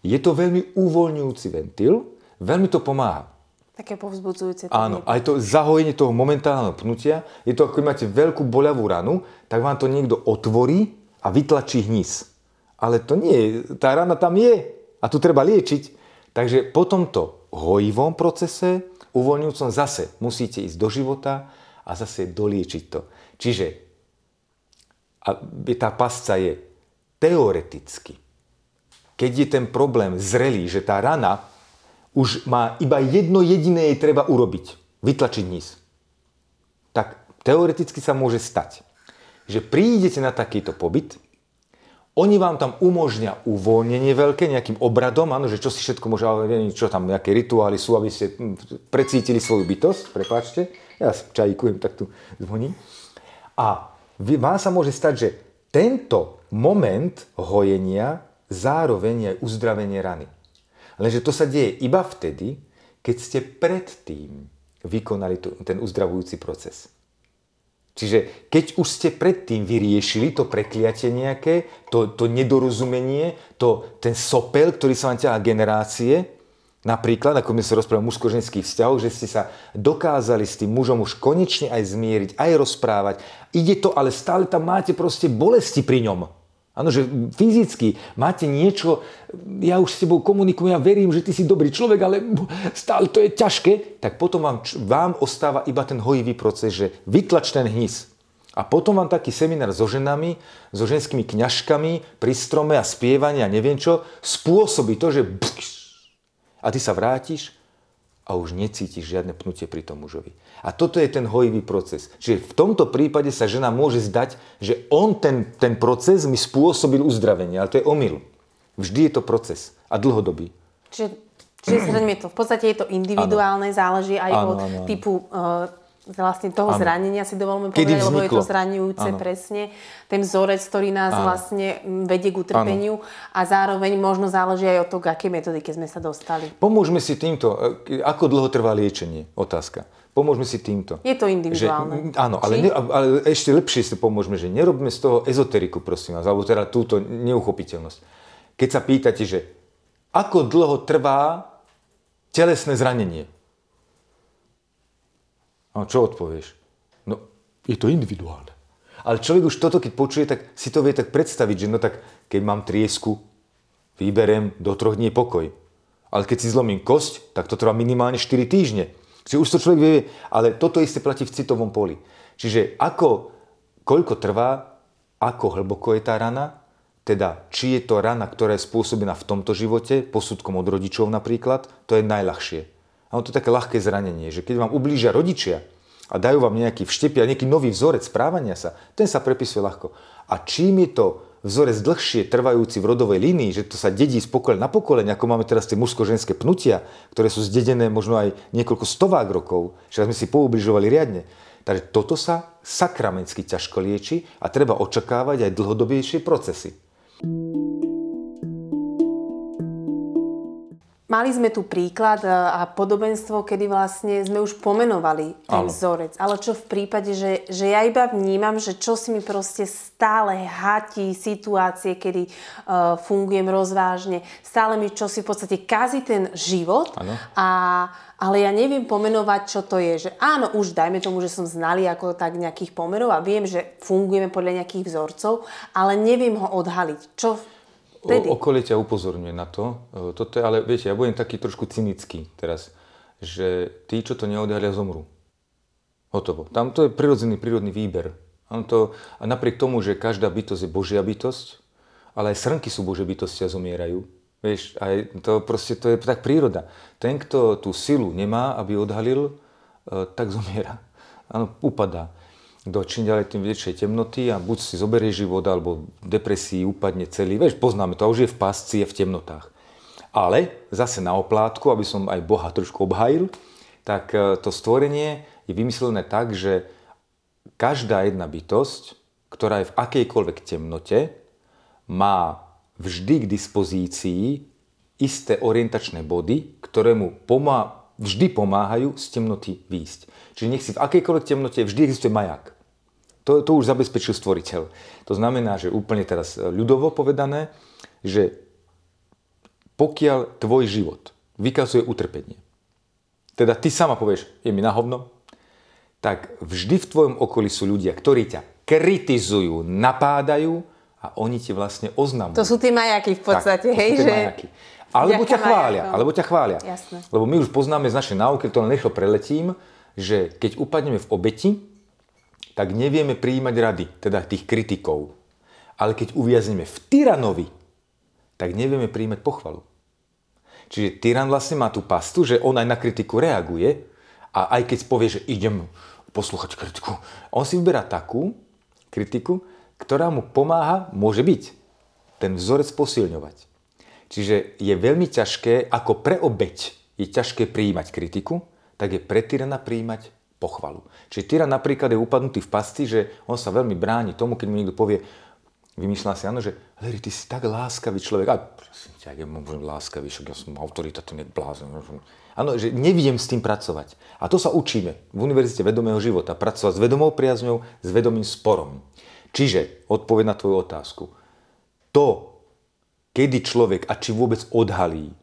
Je to veľmi uvoľňujúci ventil, veľmi to pomáha. Také povzbudzujúce. Áno, aj to zahojenie toho momentálneho pnutia, je to ako máte veľkú boľavú ranu, tak vám to niekto otvorí a vytlačí hnis. Ale to nie tá rana tam je a tu treba liečiť. Takže po tomto hojivom procese, uvoľňujúcom zase musíte ísť do života a zase doliečiť to. Čiže a tá pasca je teoreticky. Keď je ten problém zrelý, že tá rana už má iba jedno jediné jej treba urobiť. Vytlačiť níz. Tak teoreticky sa môže stať, že prídete na takýto pobyt, oni vám tam umožňa uvoľnenie veľké nejakým obradom, áno, že čo si všetko môže, ale čo tam, nejaké rituály sú, aby ste hm, precítili svoju bytosť, prepáčte, ja čajíkujem, tak tu zvoní. A vám sa môže stať, že tento moment hojenia zároveň je uzdravenie rany. Lenže to sa deje iba vtedy, keď ste predtým vykonali ten uzdravujúci proces. Čiže keď už ste predtým vyriešili to prekliatie nejaké, to, to nedorozumenie, to, ten sopel, ktorý sa vám ťahá generácie, napríklad, ako my sa rozprávame mužsko-ženských vzťahov, že ste sa dokázali s tým mužom už konečne aj zmieriť, aj rozprávať. Ide to, ale stále tam máte proste bolesti pri ňom. Áno, že fyzicky máte niečo, ja už s tebou komunikujem, ja verím, že ty si dobrý človek, ale stále to je ťažké, tak potom vám, vám ostáva iba ten hojivý proces, že vytlač ten hnis. A potom vám taký seminár so ženami, so ženskými kňažkami pri strome a spievanie a neviem čo, spôsobí to, že a ty sa vrátiš a už necítiš žiadne pnutie pri tom mužovi. A toto je ten hojivý proces. Čiže v tomto prípade sa žena môže zdať, že on ten, ten proces mi spôsobil uzdravenie, ale to je omyl. Vždy je to proces a dlhodobý. Čiže, čiže to, v podstate je to individuálne, ano. záleží aj ano, od ano. typu uh, vlastne toho ano. zranenia si dovolíme povedať, lebo je to zraňujúce ano. presne. Ten vzorec, ktorý nás ano. vlastne vedie k utrpeniu ano. a zároveň možno záleží aj od toho, k akej metodike sme sa dostali. Pomôžeme si týmto. E, ako dlho trvá liečenie? Otázka. Pomôžeme si týmto. Je to individuálne. Že, áno, ale, ne, ale ešte lepšie si pomôžeme, že nerobme z toho ezoteriku, prosím vás, alebo teda túto neuchopiteľnosť. Keď sa pýtate, že ako dlho trvá telesné zranenie? A čo odpovieš? No, je to individuálne. Ale človek už toto, keď počuje, tak si to vie tak predstaviť, že no tak, keď mám triesku, vyberiem do troch dní pokoj. Ale keď si zlomím kosť, tak to trvá minimálne 4 týždne. Čiže už to človek vie, ale toto isté platí v citovom poli. Čiže ako, koľko trvá, ako hlboko je tá rana, teda či je to rana, ktorá je spôsobená v tomto živote, posudkom od rodičov napríklad, to je najľahšie. A to je také ľahké zranenie, že keď vám ublížia rodičia a dajú vám nejaký vštep a nejaký nový vzorec správania sa, ten sa prepisuje ľahko. A čím je to vzorec dlhšie trvajúci v rodovej línii, že to sa dedí z pokoleň na pokoleň, ako máme teraz tie mužsko-ženské pnutia, ktoré sú zdedené možno aj niekoľko stovák rokov, že sme si poubližovali riadne, Takže toto sa sakramensky ťažko lieči a treba očakávať aj dlhodobejšie procesy. Mali sme tu príklad e, a podobenstvo, kedy vlastne sme už pomenovali ten Áno. vzorec. Ale čo v prípade, že, že ja iba vnímam, že čo si mi proste stále hatí situácie, kedy uh, fungujem rozvážne, stále mi čo si v podstate kazí ten život. A, ale ja neviem pomenovať, čo to je. Že áno, už dajme tomu, že som znali ako tak nejakých pomerov a viem, že fungujeme podľa nejakých vzorcov, ale neviem ho odhaliť. Čo Vtedy. Okolie ťa upozorňuje na to. E, toto je, ale viete, ja budem taký trošku cynický teraz, že tí, čo to neodhalia, zomrú. Hotovo. Tam to je prirodzený prírodný výber. To, a napriek tomu, že každá bytosť je Božia bytosť, ale aj srnky sú Božie bytosti a zomierajú. Vieš, aj to proste to je tak príroda. Ten, kto tú silu nemá, aby odhalil, e, tak zomiera. Áno, upadá do čím ďalej tým väčšej temnoty a buď si zoberie život, alebo depresii upadne celý. Vieš, poznáme to, a už je v pásci, je v temnotách. Ale zase na oplátku, aby som aj Boha trošku obhajil, tak e, to stvorenie je vymyslené tak, že každá jedna bytosť, ktorá je v akejkoľvek temnote, má vždy k dispozícii isté orientačné body, ktoré mu vždy pomáhajú z temnoty výjsť. Čiže nech si v akejkoľvek temnote vždy existuje maják. To, to už zabezpečil stvoriteľ. To znamená, že úplne teraz ľudovo povedané, že pokiaľ tvoj život vykazuje utrpenie, teda ty sama povieš, je mi na hovno, tak vždy v tvojom okolí sú ľudia, ktorí ťa kritizujú, napádajú a oni ti vlastne oznamujú. To sú tie majaky v podstate, tak, hej? že... Majaky. Alebo ťa chvália, alebo ťa chvália. Jasné. Lebo my už poznáme z našej náuky, to len rýchlo preletím, že keď upadneme v obeti, tak nevieme prijímať rady, teda tých kritikov. Ale keď uviazneme v tyranovi, tak nevieme prijímať pochvalu. Čiže tyran vlastne má tú pastu, že on aj na kritiku reaguje a aj keď povie, že idem poslúchať kritiku, on si vyberá takú kritiku, ktorá mu pomáha, môže byť, ten vzorec posilňovať. Čiže je veľmi ťažké, ako pre obeď je ťažké prijímať kritiku, tak je pre tyrana príjmať pochvalu. Čiže tyran napríklad je upadnutý v pasti, že on sa veľmi bráni tomu, keď mu niekto povie, vymýšľa si, áno, že Larry, ty si tak láskavý človek. A prosím ťa, ja môžem láskavý, však ja som autorita, to neblázen. Áno, že neviem s tým pracovať. A to sa učíme v Univerzite vedomého života. Pracovať s vedomou priazňou, s vedomým sporom. Čiže, odpoveď na tvoju otázku. To, kedy človek a či vôbec odhalí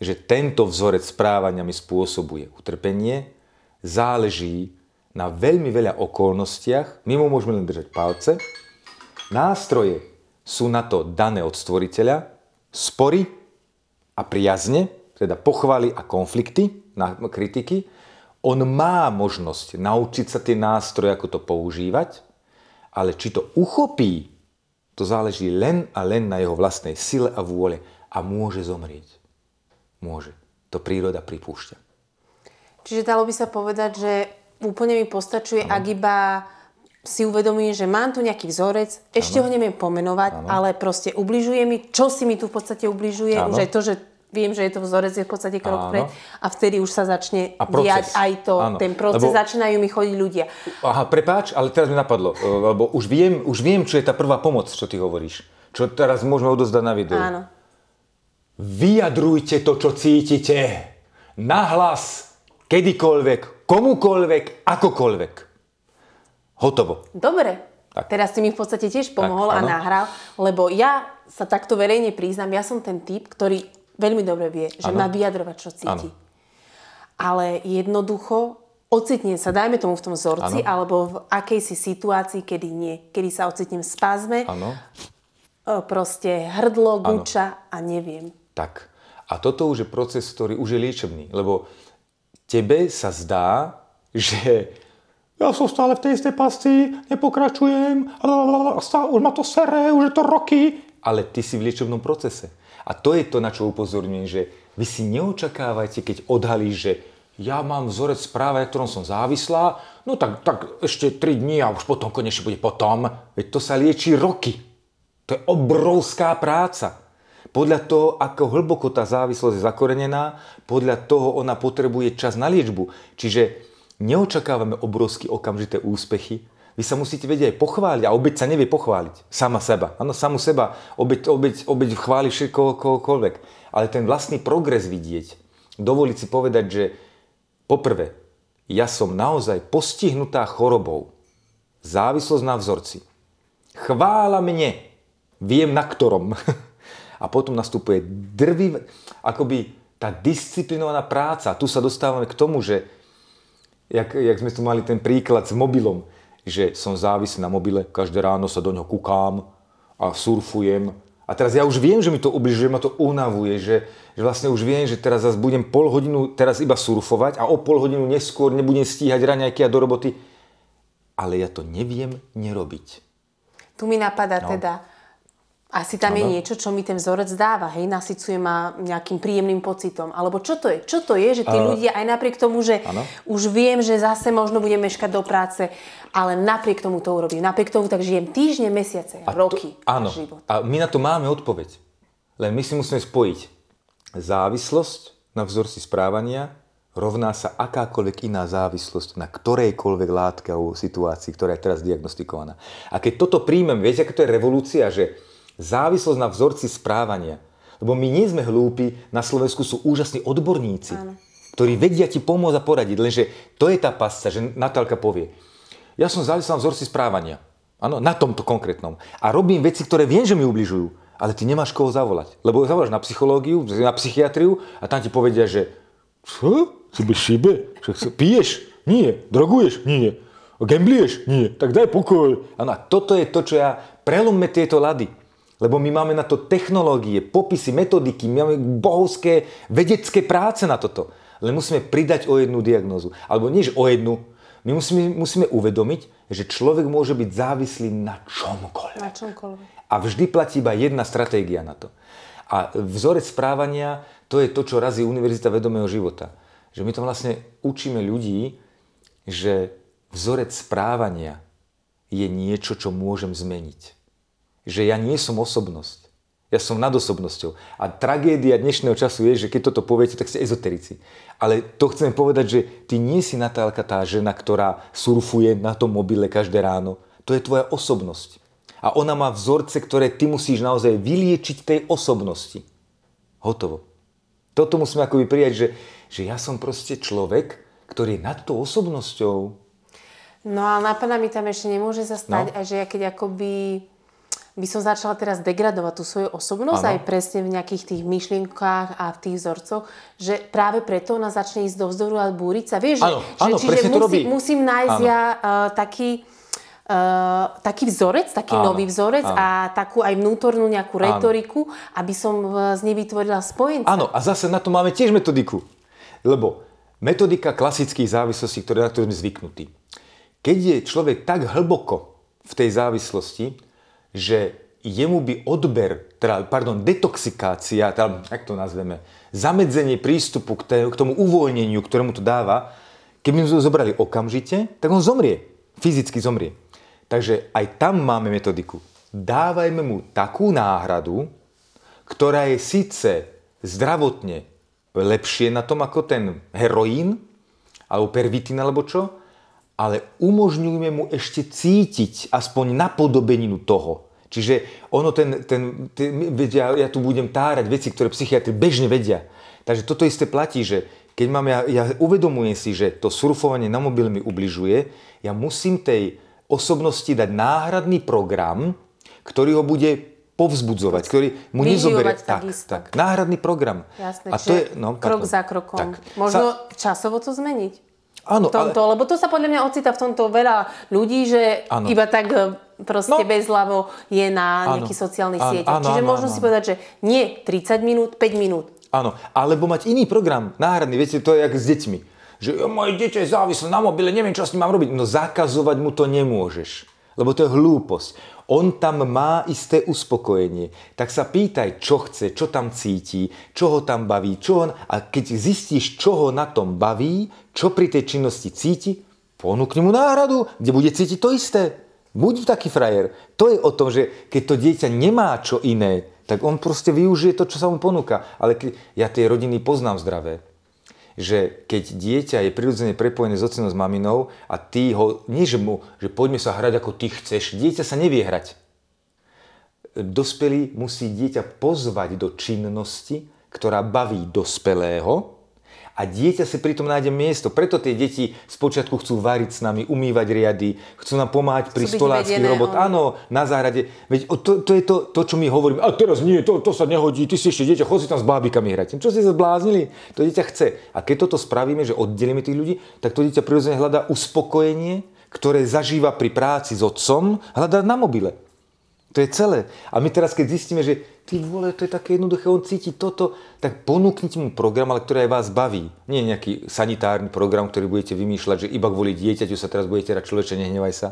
že tento vzorec správania mi spôsobuje utrpenie, záleží na veľmi veľa okolnostiach. My mu môžeme len držať palce. Nástroje sú na to dané od stvoriteľa. Spory a priazne, teda pochvaly a konflikty, na kritiky. On má možnosť naučiť sa tie nástroje, ako to používať, ale či to uchopí, to záleží len a len na jeho vlastnej sile a vôle a môže zomrieť. Môže. To príroda pripúšťa. Čiže dalo by sa povedať, že úplne mi postačuje, ano. ak iba si uvedomím, že mám tu nejaký vzorec, ešte ano. ho neviem pomenovať, ano. ale proste ubližuje mi, čo si mi tu v podstate ubližuje, ano. už aj to, že viem, že je to vzorec, je v podstate krok pred a vtedy už sa začne diať aj to, Áno. ten proces, lebo... začínajú mi chodiť ľudia. Aha, prepáč, ale teraz mi napadlo, e, lebo už viem, už viem, čo je tá prvá pomoc, čo ty hovoríš. Čo teraz môžeme odozdať na videu. Áno. Vyjadrujte to, čo cítite. Nahlas, kedykoľvek, komukoľvek, akokoľvek. Hotovo. Dobre. Tak. Teraz si mi v podstate tiež pomohol tak, a nahral, lebo ja sa takto verejne priznám, ja som ten typ, ktorý veľmi dobre vie, že ano. má vyjadrovať, čo cíti. Ano. Ale jednoducho ocitnem sa, dajme tomu v tom vzorci, ano. alebo v akejsi situácii, kedy nie. Kedy sa ocitnem v spazme, ano. proste hrdlo, guča a neviem tak. A toto už je proces, ktorý už je liečebný, lebo tebe sa zdá, že ja som stále v tej istej pasti, nepokračujem, už ma to sere, už je to roky. Ale ty si v liečebnom procese. A to je to, na čo upozorňujem, že vy si neočakávajte, keď odhalíš, že ja mám vzorec správa, ktorom som závislá, no tak, tak ešte 3 dní a už potom konečne bude potom. Veď to sa lieči roky. To je obrovská práca. Podľa toho, ako hlboko tá závislosť je zakorenená, podľa toho ona potrebuje čas na liečbu. Čiže neočakávame obrovské okamžité úspechy. Vy sa musíte vedieť aj pochváliť a obeď sa nevie pochváliť. Sama seba. Áno, samu seba. Obeď, obeď, obeď chváli všetko, kohokoľvek. Ale ten vlastný progres vidieť. Dovoliť si povedať, že poprvé, ja som naozaj postihnutá chorobou. Závislosť na vzorci. Chvála mne. Viem na ktorom. a potom nastupuje drvivá, akoby tá disciplinovaná práca. Tu sa dostávame k tomu, že jak, jak sme tu mali ten príklad s mobilom, že som závislý na mobile, každé ráno sa do ňoho kúkám a surfujem. A teraz ja už viem, že mi to ubližuje, ma to unavuje, že, že vlastne už viem, že teraz zase budem pol hodinu teraz iba surfovať a o pol hodinu neskôr nebudem stíhať raňajky a do roboty. Ale ja to neviem nerobiť. Tu mi napadá no. teda, asi tam ano. je niečo, čo mi ten vzorec dáva, hej, nasycuje ma nejakým príjemným pocitom. Alebo čo to je? Čo to je, že tí uh, ľudia aj napriek tomu, že ano. už viem, že zase možno budem meškať do práce, ale napriek tomu to urobím. Napriek tomu tak žijem týždne, mesiace, a roky. To, áno. Život. A my na to máme odpoveď. Len my si musíme spojiť závislosť na vzorci správania rovná sa akákoľvek iná závislosť na ktorejkoľvek látke alebo situácii, ktorá je teraz diagnostikovaná. A keď toto príjmem, viete, aká to je revolúcia, že závislosť na vzorci správania. Lebo my nie sme hlúpi, na Slovensku sú úžasní odborníci, Áno. ktorí vedia ti pomôcť a poradiť. Lenže to je tá pasca, že Natálka povie, ja som závislá na vzorci správania. Áno, na tomto konkrétnom. A robím veci, ktoré viem, že mi ubližujú, ale ty nemáš koho zavolať. Lebo zavoláš na psychológiu, na psychiatriu a tam ti povedia, že čo? Si by šibe? Piješ? Nie. Droguješ? Nie. Gamblieš? Nie. Tak daj pokoj. Áno, toto je to, čo ja prelomme tieto lady. Lebo my máme na to technológie, popisy, metodiky, my máme bohovské vedecké práce na toto. Len musíme pridať o jednu diagnózu. Alebo nie, o jednu. My musíme, musíme uvedomiť, že človek môže byť závislý na čomkoľvek. Na čomkoľvek. A vždy platí iba jedna stratégia na to. A vzorec správania, to je to, čo razí Univerzita vedomého života. Že my to vlastne učíme ľudí, že vzorec správania je niečo, čo môžem zmeniť že ja nie som osobnosť. Ja som nad osobnosťou. A tragédia dnešného času je, že keď toto poviete, tak ste ezoterici. Ale to chcem povedať, že ty nie si Natálka tá žena, ktorá surfuje na tom mobile každé ráno. To je tvoja osobnosť. A ona má vzorce, ktoré ty musíš naozaj vyliečiť tej osobnosti. Hotovo. Toto musíme akoby prijať, že, že ja som proste človek, ktorý je nad tou osobnosťou. No a napadá mi tam ešte nemôže sa stať, no. a že ja keď akoby by som začala teraz degradovať tú svoju osobnosť ano. aj presne v nejakých tých myšlienkách a v tých vzorcoch, že práve preto ona začne ísť do vzdoru a búriť sa. Vieš, ano, že, ano, čiže musí, musím nájsť ano. ja uh, taký, uh, taký vzorec, taký ano, nový vzorec ano. a takú aj vnútornú nejakú retoriku, aby som z nej vytvorila spojenca. Áno, a zase na to máme tiež metodiku. Lebo metodika klasických závislostí, ktoré, na ktoré sme zvyknutí. Keď je človek tak hlboko v tej závislosti, že jemu by odber, teda, pardon, detoxikácia, teda, jak to nazveme, zamedzenie prístupu k, té, k tomu uvoľneniu, ktorému to dáva, keby sme to zobrali okamžite, tak on zomrie. Fyzicky zomrie. Takže aj tam máme metodiku. Dávajme mu takú náhradu, ktorá je síce zdravotne lepšie na tom ako ten heroín, alebo pervitín, alebo čo, ale umožňujme mu ešte cítiť aspoň napodobeninu toho. Čiže ono ten, ten, ten ja, ja tu budem tárať veci, ktoré psychiatri bežne vedia. Takže toto isté platí, že keď mám, ja, ja uvedomujem si, že to surfovanie na mobil mi ubližuje, ja musím tej osobnosti dať náhradný program, ktorý ho bude povzbudzovať, ktorý mu nezoberie. Tak, tak, náhradný program. Jasne, a to je, no, krok za krokom. Tak. Možno Sa... časovo to zmeniť. Áno, tomto, ale... lebo to sa podľa mňa ocita v tomto veľa ľudí, že ano. iba tak e, proste no. bezľavo je na nejakých sociálnych sieťach. Čiže ano, možno ano. si povedať, že nie 30 minút, 5 minút. Áno, alebo mať iný program, náhradný, viete, to je jak s deťmi. Že moje dieťa je závislé na mobile, neviem, čo s ním mám robiť. No zakazovať mu to nemôžeš, lebo to je hlúposť on tam má isté uspokojenie. Tak sa pýtaj, čo chce, čo tam cíti, čo ho tam baví, čo on... A keď zistíš, čo ho na tom baví, čo pri tej činnosti cíti, ponúkni mu náhradu, kde bude cítiť to isté. Buď taký frajer. To je o tom, že keď to dieťa nemá čo iné, tak on proste využije to, čo sa mu ponúka. Ale ja tie rodiny poznám zdravé. Že keď dieťa je prirodzene prepojené s ocinom s maminou a ty ho, nie že mu, že poďme sa hrať ako ty chceš, dieťa sa nevie hrať. Dospelý musí dieťa pozvať do činnosti, ktorá baví dospelého, a dieťa si pritom nájde miesto. Preto tie deti spočiatku chcú variť s nami, umývať riady, chcú nám pomáhať pri stoláckých robot. On... Áno, na záhrade. Veď to, to je to, to, čo my hovoríme. A teraz nie, to, to sa nehodí, ty si ešte dieťa, chod si tam s bábikami hrať. Čo si sa zbláznili? To dieťa chce. A keď toto spravíme, že oddelíme tých ľudí, tak to dieťa prirodzene hľadá uspokojenie, ktoré zažíva pri práci s otcom, hľadá na mobile. To je celé. A my teraz, keď zistíme, že ty vole, to je také jednoduché, on cíti toto, tak ponúknite mu program, ale ktorý aj vás baví. Nie nejaký sanitárny program, ktorý budete vymýšľať, že iba kvôli dieťaťu sa teraz budete rať človeče, nehnevaj sa.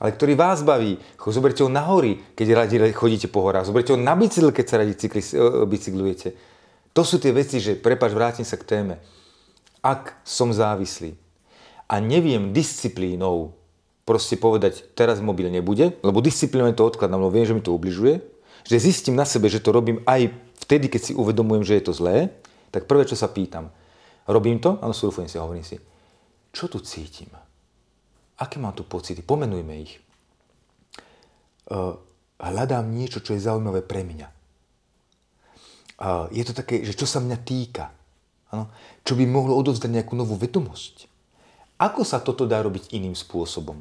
Ale ktorý vás baví. Zoberte ho na hory, keď radi chodíte po horách. Zoberte ho na bicykel, keď sa radi cykli, e, bicyklujete. To sú tie veci, že prepač, vrátim sa k téme. Ak som závislý a neviem disciplínou proste povedať, teraz mobil nebude, lebo disciplinovane to odkladám, lebo viem, že mi to ubližuje, že zistím na sebe, že to robím aj vtedy, keď si uvedomujem, že je to zlé, tak prvé, čo sa pýtam, robím to? Áno, surfujem si a hovorím si, čo tu cítim? Aké mám tu pocity? Pomenujme ich. Uh, hľadám niečo, čo je zaujímavé pre mňa. Je to také, že čo sa mňa týka. Ano? Čo by mohlo odovzdať nejakú novú vedomosť. Ako sa toto dá robiť iným spôsobom?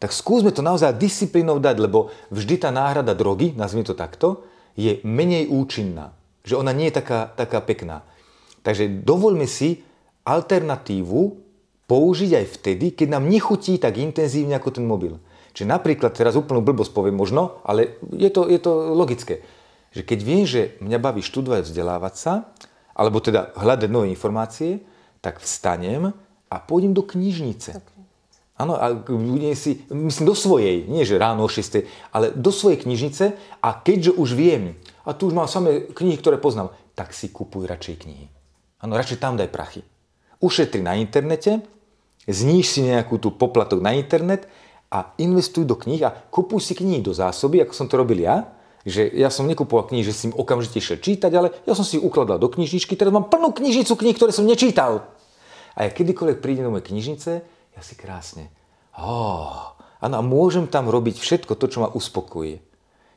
Tak skúsme to naozaj disciplínou dať, lebo vždy tá náhrada drogy, nazvime to takto, je menej účinná. Že ona nie je taká, taká pekná. Takže dovoľme si alternatívu použiť aj vtedy, keď nám nechutí tak intenzívne ako ten mobil. Čiže napríklad, teraz úplnú blbosť poviem možno, ale je to, je to logické. Že keď viem, že mňa baví študovať, vzdelávať sa, alebo teda hľadať nové informácie, tak vstanem, a pôjdem do knižnice. Áno, a budem si, myslím do svojej, nie že ráno o 6, ale do svojej knižnice a keďže už viem, a tu už mám samé knihy, ktoré poznám, tak si kupuj radšej knihy. Áno, radšej tam daj prachy. Ušetri na internete, zníž si nejakú tú poplatok na internet a investuj do kníh a kupuj si knihy do zásoby, ako som to robil ja, že ja som nekupoval knihy, že si im okamžite šiel čítať, ale ja som si ukladal do knižničky, teraz mám plnú knižnicu kníh, ktoré som nečítal. A ja kedykoľvek prídem do mojej knižnice, ja si krásne, oh, a môžem tam robiť všetko to, čo ma uspokojí.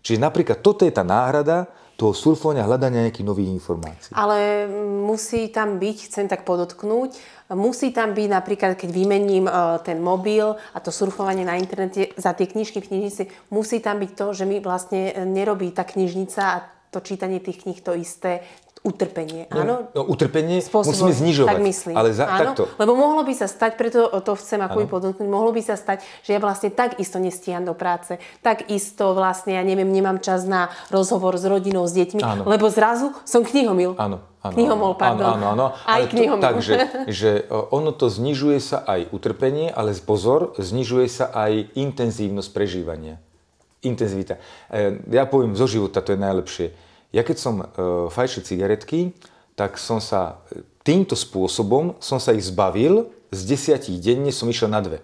Čiže napríklad toto je tá náhrada toho surfovania, hľadania nejakých nových informácií. Ale musí tam byť, chcem tak podotknúť, musí tam byť napríklad, keď vymením e, ten mobil a to surfovanie na internete za tie knižky v knižnici, musí tam byť to, že mi vlastne nerobí tá knižnica a to čítanie tých kníh to isté, utrpenie. No, áno? No, utrpenie Spôsobom, musíme znižovať. Tak myslím. Ale za, áno, takto. Lebo mohlo by sa stať, preto to chcem ako podotknúť, mohlo by sa stať, že ja vlastne tak isto nestíham do práce, tak isto vlastne, ja neviem, nemám čas na rozhovor s rodinou, s deťmi, áno. lebo zrazu som knihomil. Áno. Áno, knihomol, pardon. Áno, áno, áno. Aj knihomil. Takže že ono to znižuje sa aj utrpenie, ale pozor, znižuje sa aj intenzívnosť prežívania. Intenzivita. E, ja poviem zo života, to je najlepšie ja keď som e, fajčil cigaretky, tak som sa e, týmto spôsobom som sa ich zbavil, z desiatich denne som išiel na dve.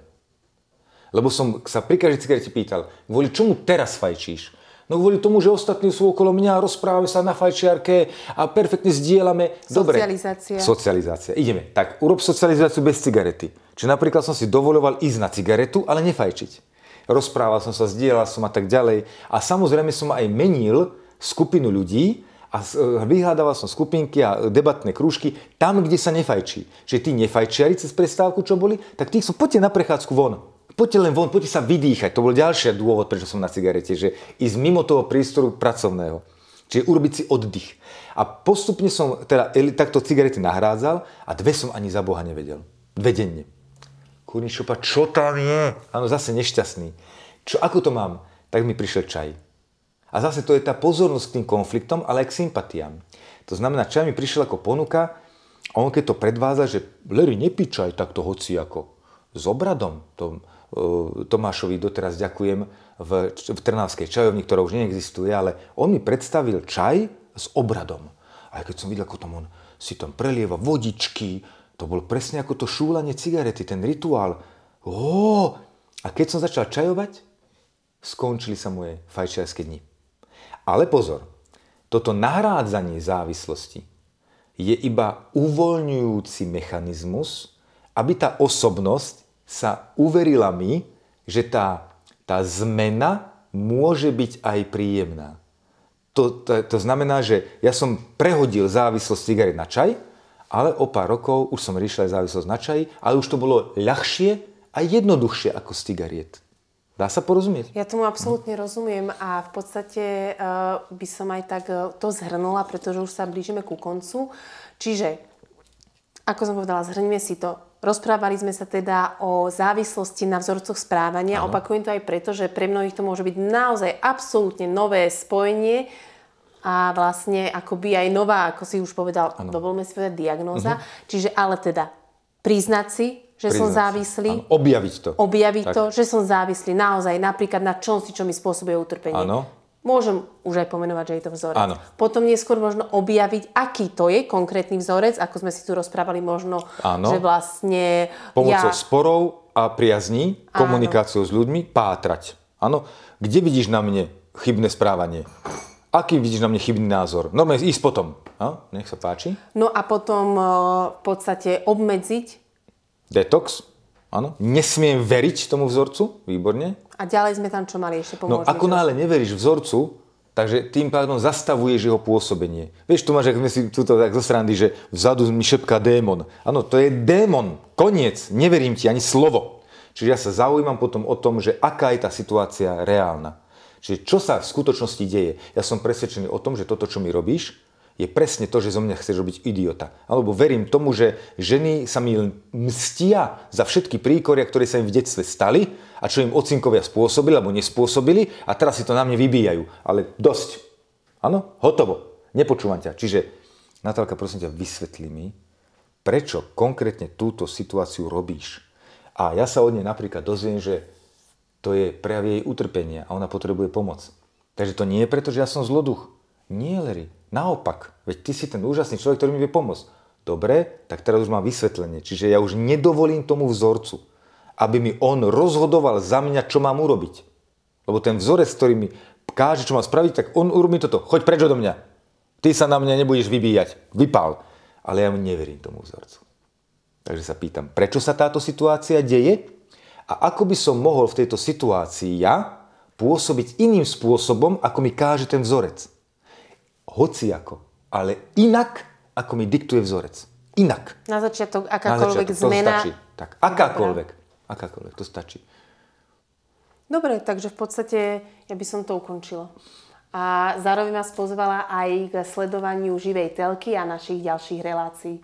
Lebo som sa pri každej cigarete pýtal, kvôli čomu teraz fajčíš? No kvôli tomu, že ostatní sú okolo mňa, rozprávame sa na fajčiarke a perfektne zdieľame. Dobre. Socializácia. Socializácia. Ideme. Tak urob socializáciu bez cigarety. Čiže napríklad som si dovoloval ísť na cigaretu, ale nefajčiť. Rozprával som sa, zdieľal som a tak ďalej. A samozrejme som aj menil skupinu ľudí a e, vyhľadával som skupinky a debatné krúžky tam, kde sa nefajčí. Čiže tí nefajčiari cez prestávku, čo boli, tak tých som, poďte na prechádzku von. Poďte len von, poďte sa vydýchať. To bol ďalší dôvod, prečo som na cigarete, že ísť mimo toho priestoru pracovného. Čiže urobiť si oddych. A postupne som teda takto cigarety nahrádzal a dve som ani za Boha nevedel. Dve denne. Kurničopa, čo tam je? Áno, zase nešťastný. Čo, ako to mám? Tak mi prišiel čaj. A zase to je tá pozornosť k tým konfliktom, ale aj k sympatiám. To znamená, čo mi prišiel ako ponuka, on keď to predvádza, že Larry, nepíčaj takto hoci ako s obradom. To, uh, Tomášovi doteraz ďakujem v, v Trnavskej čajovni, ktorá už neexistuje, ale on mi predstavil čaj s obradom. A keď som videl, ako tam on si tam prelieva vodičky, to bolo presne ako to šúlanie cigarety, ten rituál. Ó, a keď som začal čajovať, skončili sa moje fajčiarske dni. Ale pozor, toto nahrádzanie závislosti je iba uvoľňujúci mechanizmus, aby tá osobnosť sa uverila mi, že tá, tá zmena môže byť aj príjemná. To, to, to znamená, že ja som prehodil závislosť cigaret na čaj, ale o pár rokov už som riešil závislosť na čaji, ale už to bolo ľahšie a jednoduchšie ako z cigariet. Dá sa porozumieť? Ja tomu absolútne rozumiem a v podstate uh, by som aj tak uh, to zhrnula, pretože už sa blížime ku koncu. Čiže, ako som povedala, zhrníme si to. Rozprávali sme sa teda o závislosti na vzorcoch správania. Ano. Opakujem to aj preto, že pre mnohých to môže byť naozaj absolútne nové spojenie a vlastne akoby aj nová, ako si už povedal, dovolme si povedať, diagnóza. Uh-huh. Čiže ale teda priznať si, že priznať som závislý. Ano. Objaviť to. Objaviť tak. to, že som závislý naozaj napríklad na čom si, čo mi spôsobuje utrpenie. Áno. Môžem už aj pomenovať, že je to vzorec. Áno. Potom neskôr možno objaviť, aký to je konkrétny vzorec, ako sme si tu rozprávali možno, Áno. že vlastne... Pomocou ja... sporov a priazní, komunikáciou s ľuďmi, pátrať. Áno. Kde vidíš na mne chybné správanie? Aký vidíš na mne chybný názor? Normálne ísť potom. No, nech sa páči. No a potom e, v podstate obmedziť. Detox. Áno. Nesmiem veriť tomu vzorcu. Výborne. A ďalej sme tam čo mali ešte pomôcť. No ako náhle neveríš vzorcu, takže tým pádom zastavuješ jeho pôsobenie. Vieš, tu máš, ak sme si tuto tak zo srandy, že vzadu mi šepká démon. Áno, to je démon. Koniec. Neverím ti ani slovo. Čiže ja sa zaujímam potom o tom, že aká je tá situácia reálna. Čiže čo sa v skutočnosti deje? Ja som presvedčený o tom, že toto, čo mi robíš, je presne to, že zo mňa chceš robiť idiota. Alebo verím tomu, že ženy sa mi mstia za všetky príkoria, ktoré sa im v detstve stali a čo im ocinkovia spôsobili alebo nespôsobili a teraz si to na mne vybíjajú. Ale dosť. Áno? Hotovo. Nepočúvam ťa. Čiže, Natálka, prosím ťa, vysvetli mi, prečo konkrétne túto situáciu robíš. A ja sa od nej napríklad dozviem, že to je prejav jej utrpenia a ona potrebuje pomoc. Takže to nie je preto, že ja som zloduch. Nie, Larry. Naopak. Veď ty si ten úžasný človek, ktorý mi vie pomôcť. Dobre, tak teraz už mám vysvetlenie. Čiže ja už nedovolím tomu vzorcu, aby mi on rozhodoval za mňa, čo mám urobiť. Lebo ten vzorec, ktorý mi káže, čo mám spraviť, tak on urobí toto. Choď preč do mňa. Ty sa na mňa nebudeš vybíjať. Vypál. Ale ja mu neverím tomu vzorcu. Takže sa pýtam, prečo sa táto situácia deje? A ako by som mohol v tejto situácii ja pôsobiť iným spôsobom, ako mi káže ten vzorec. Hoci ako, ale inak, ako mi diktuje vzorec. Inak. Na začiatok akákoľvek Na začiatok, zmena. To stačí. Tak, akákoľvek. Akákoľvek, to stačí. Dobre, takže v podstate ja by som to ukončila. A zároveň vás pozvala aj k sledovaniu živej telky a našich ďalších relácií.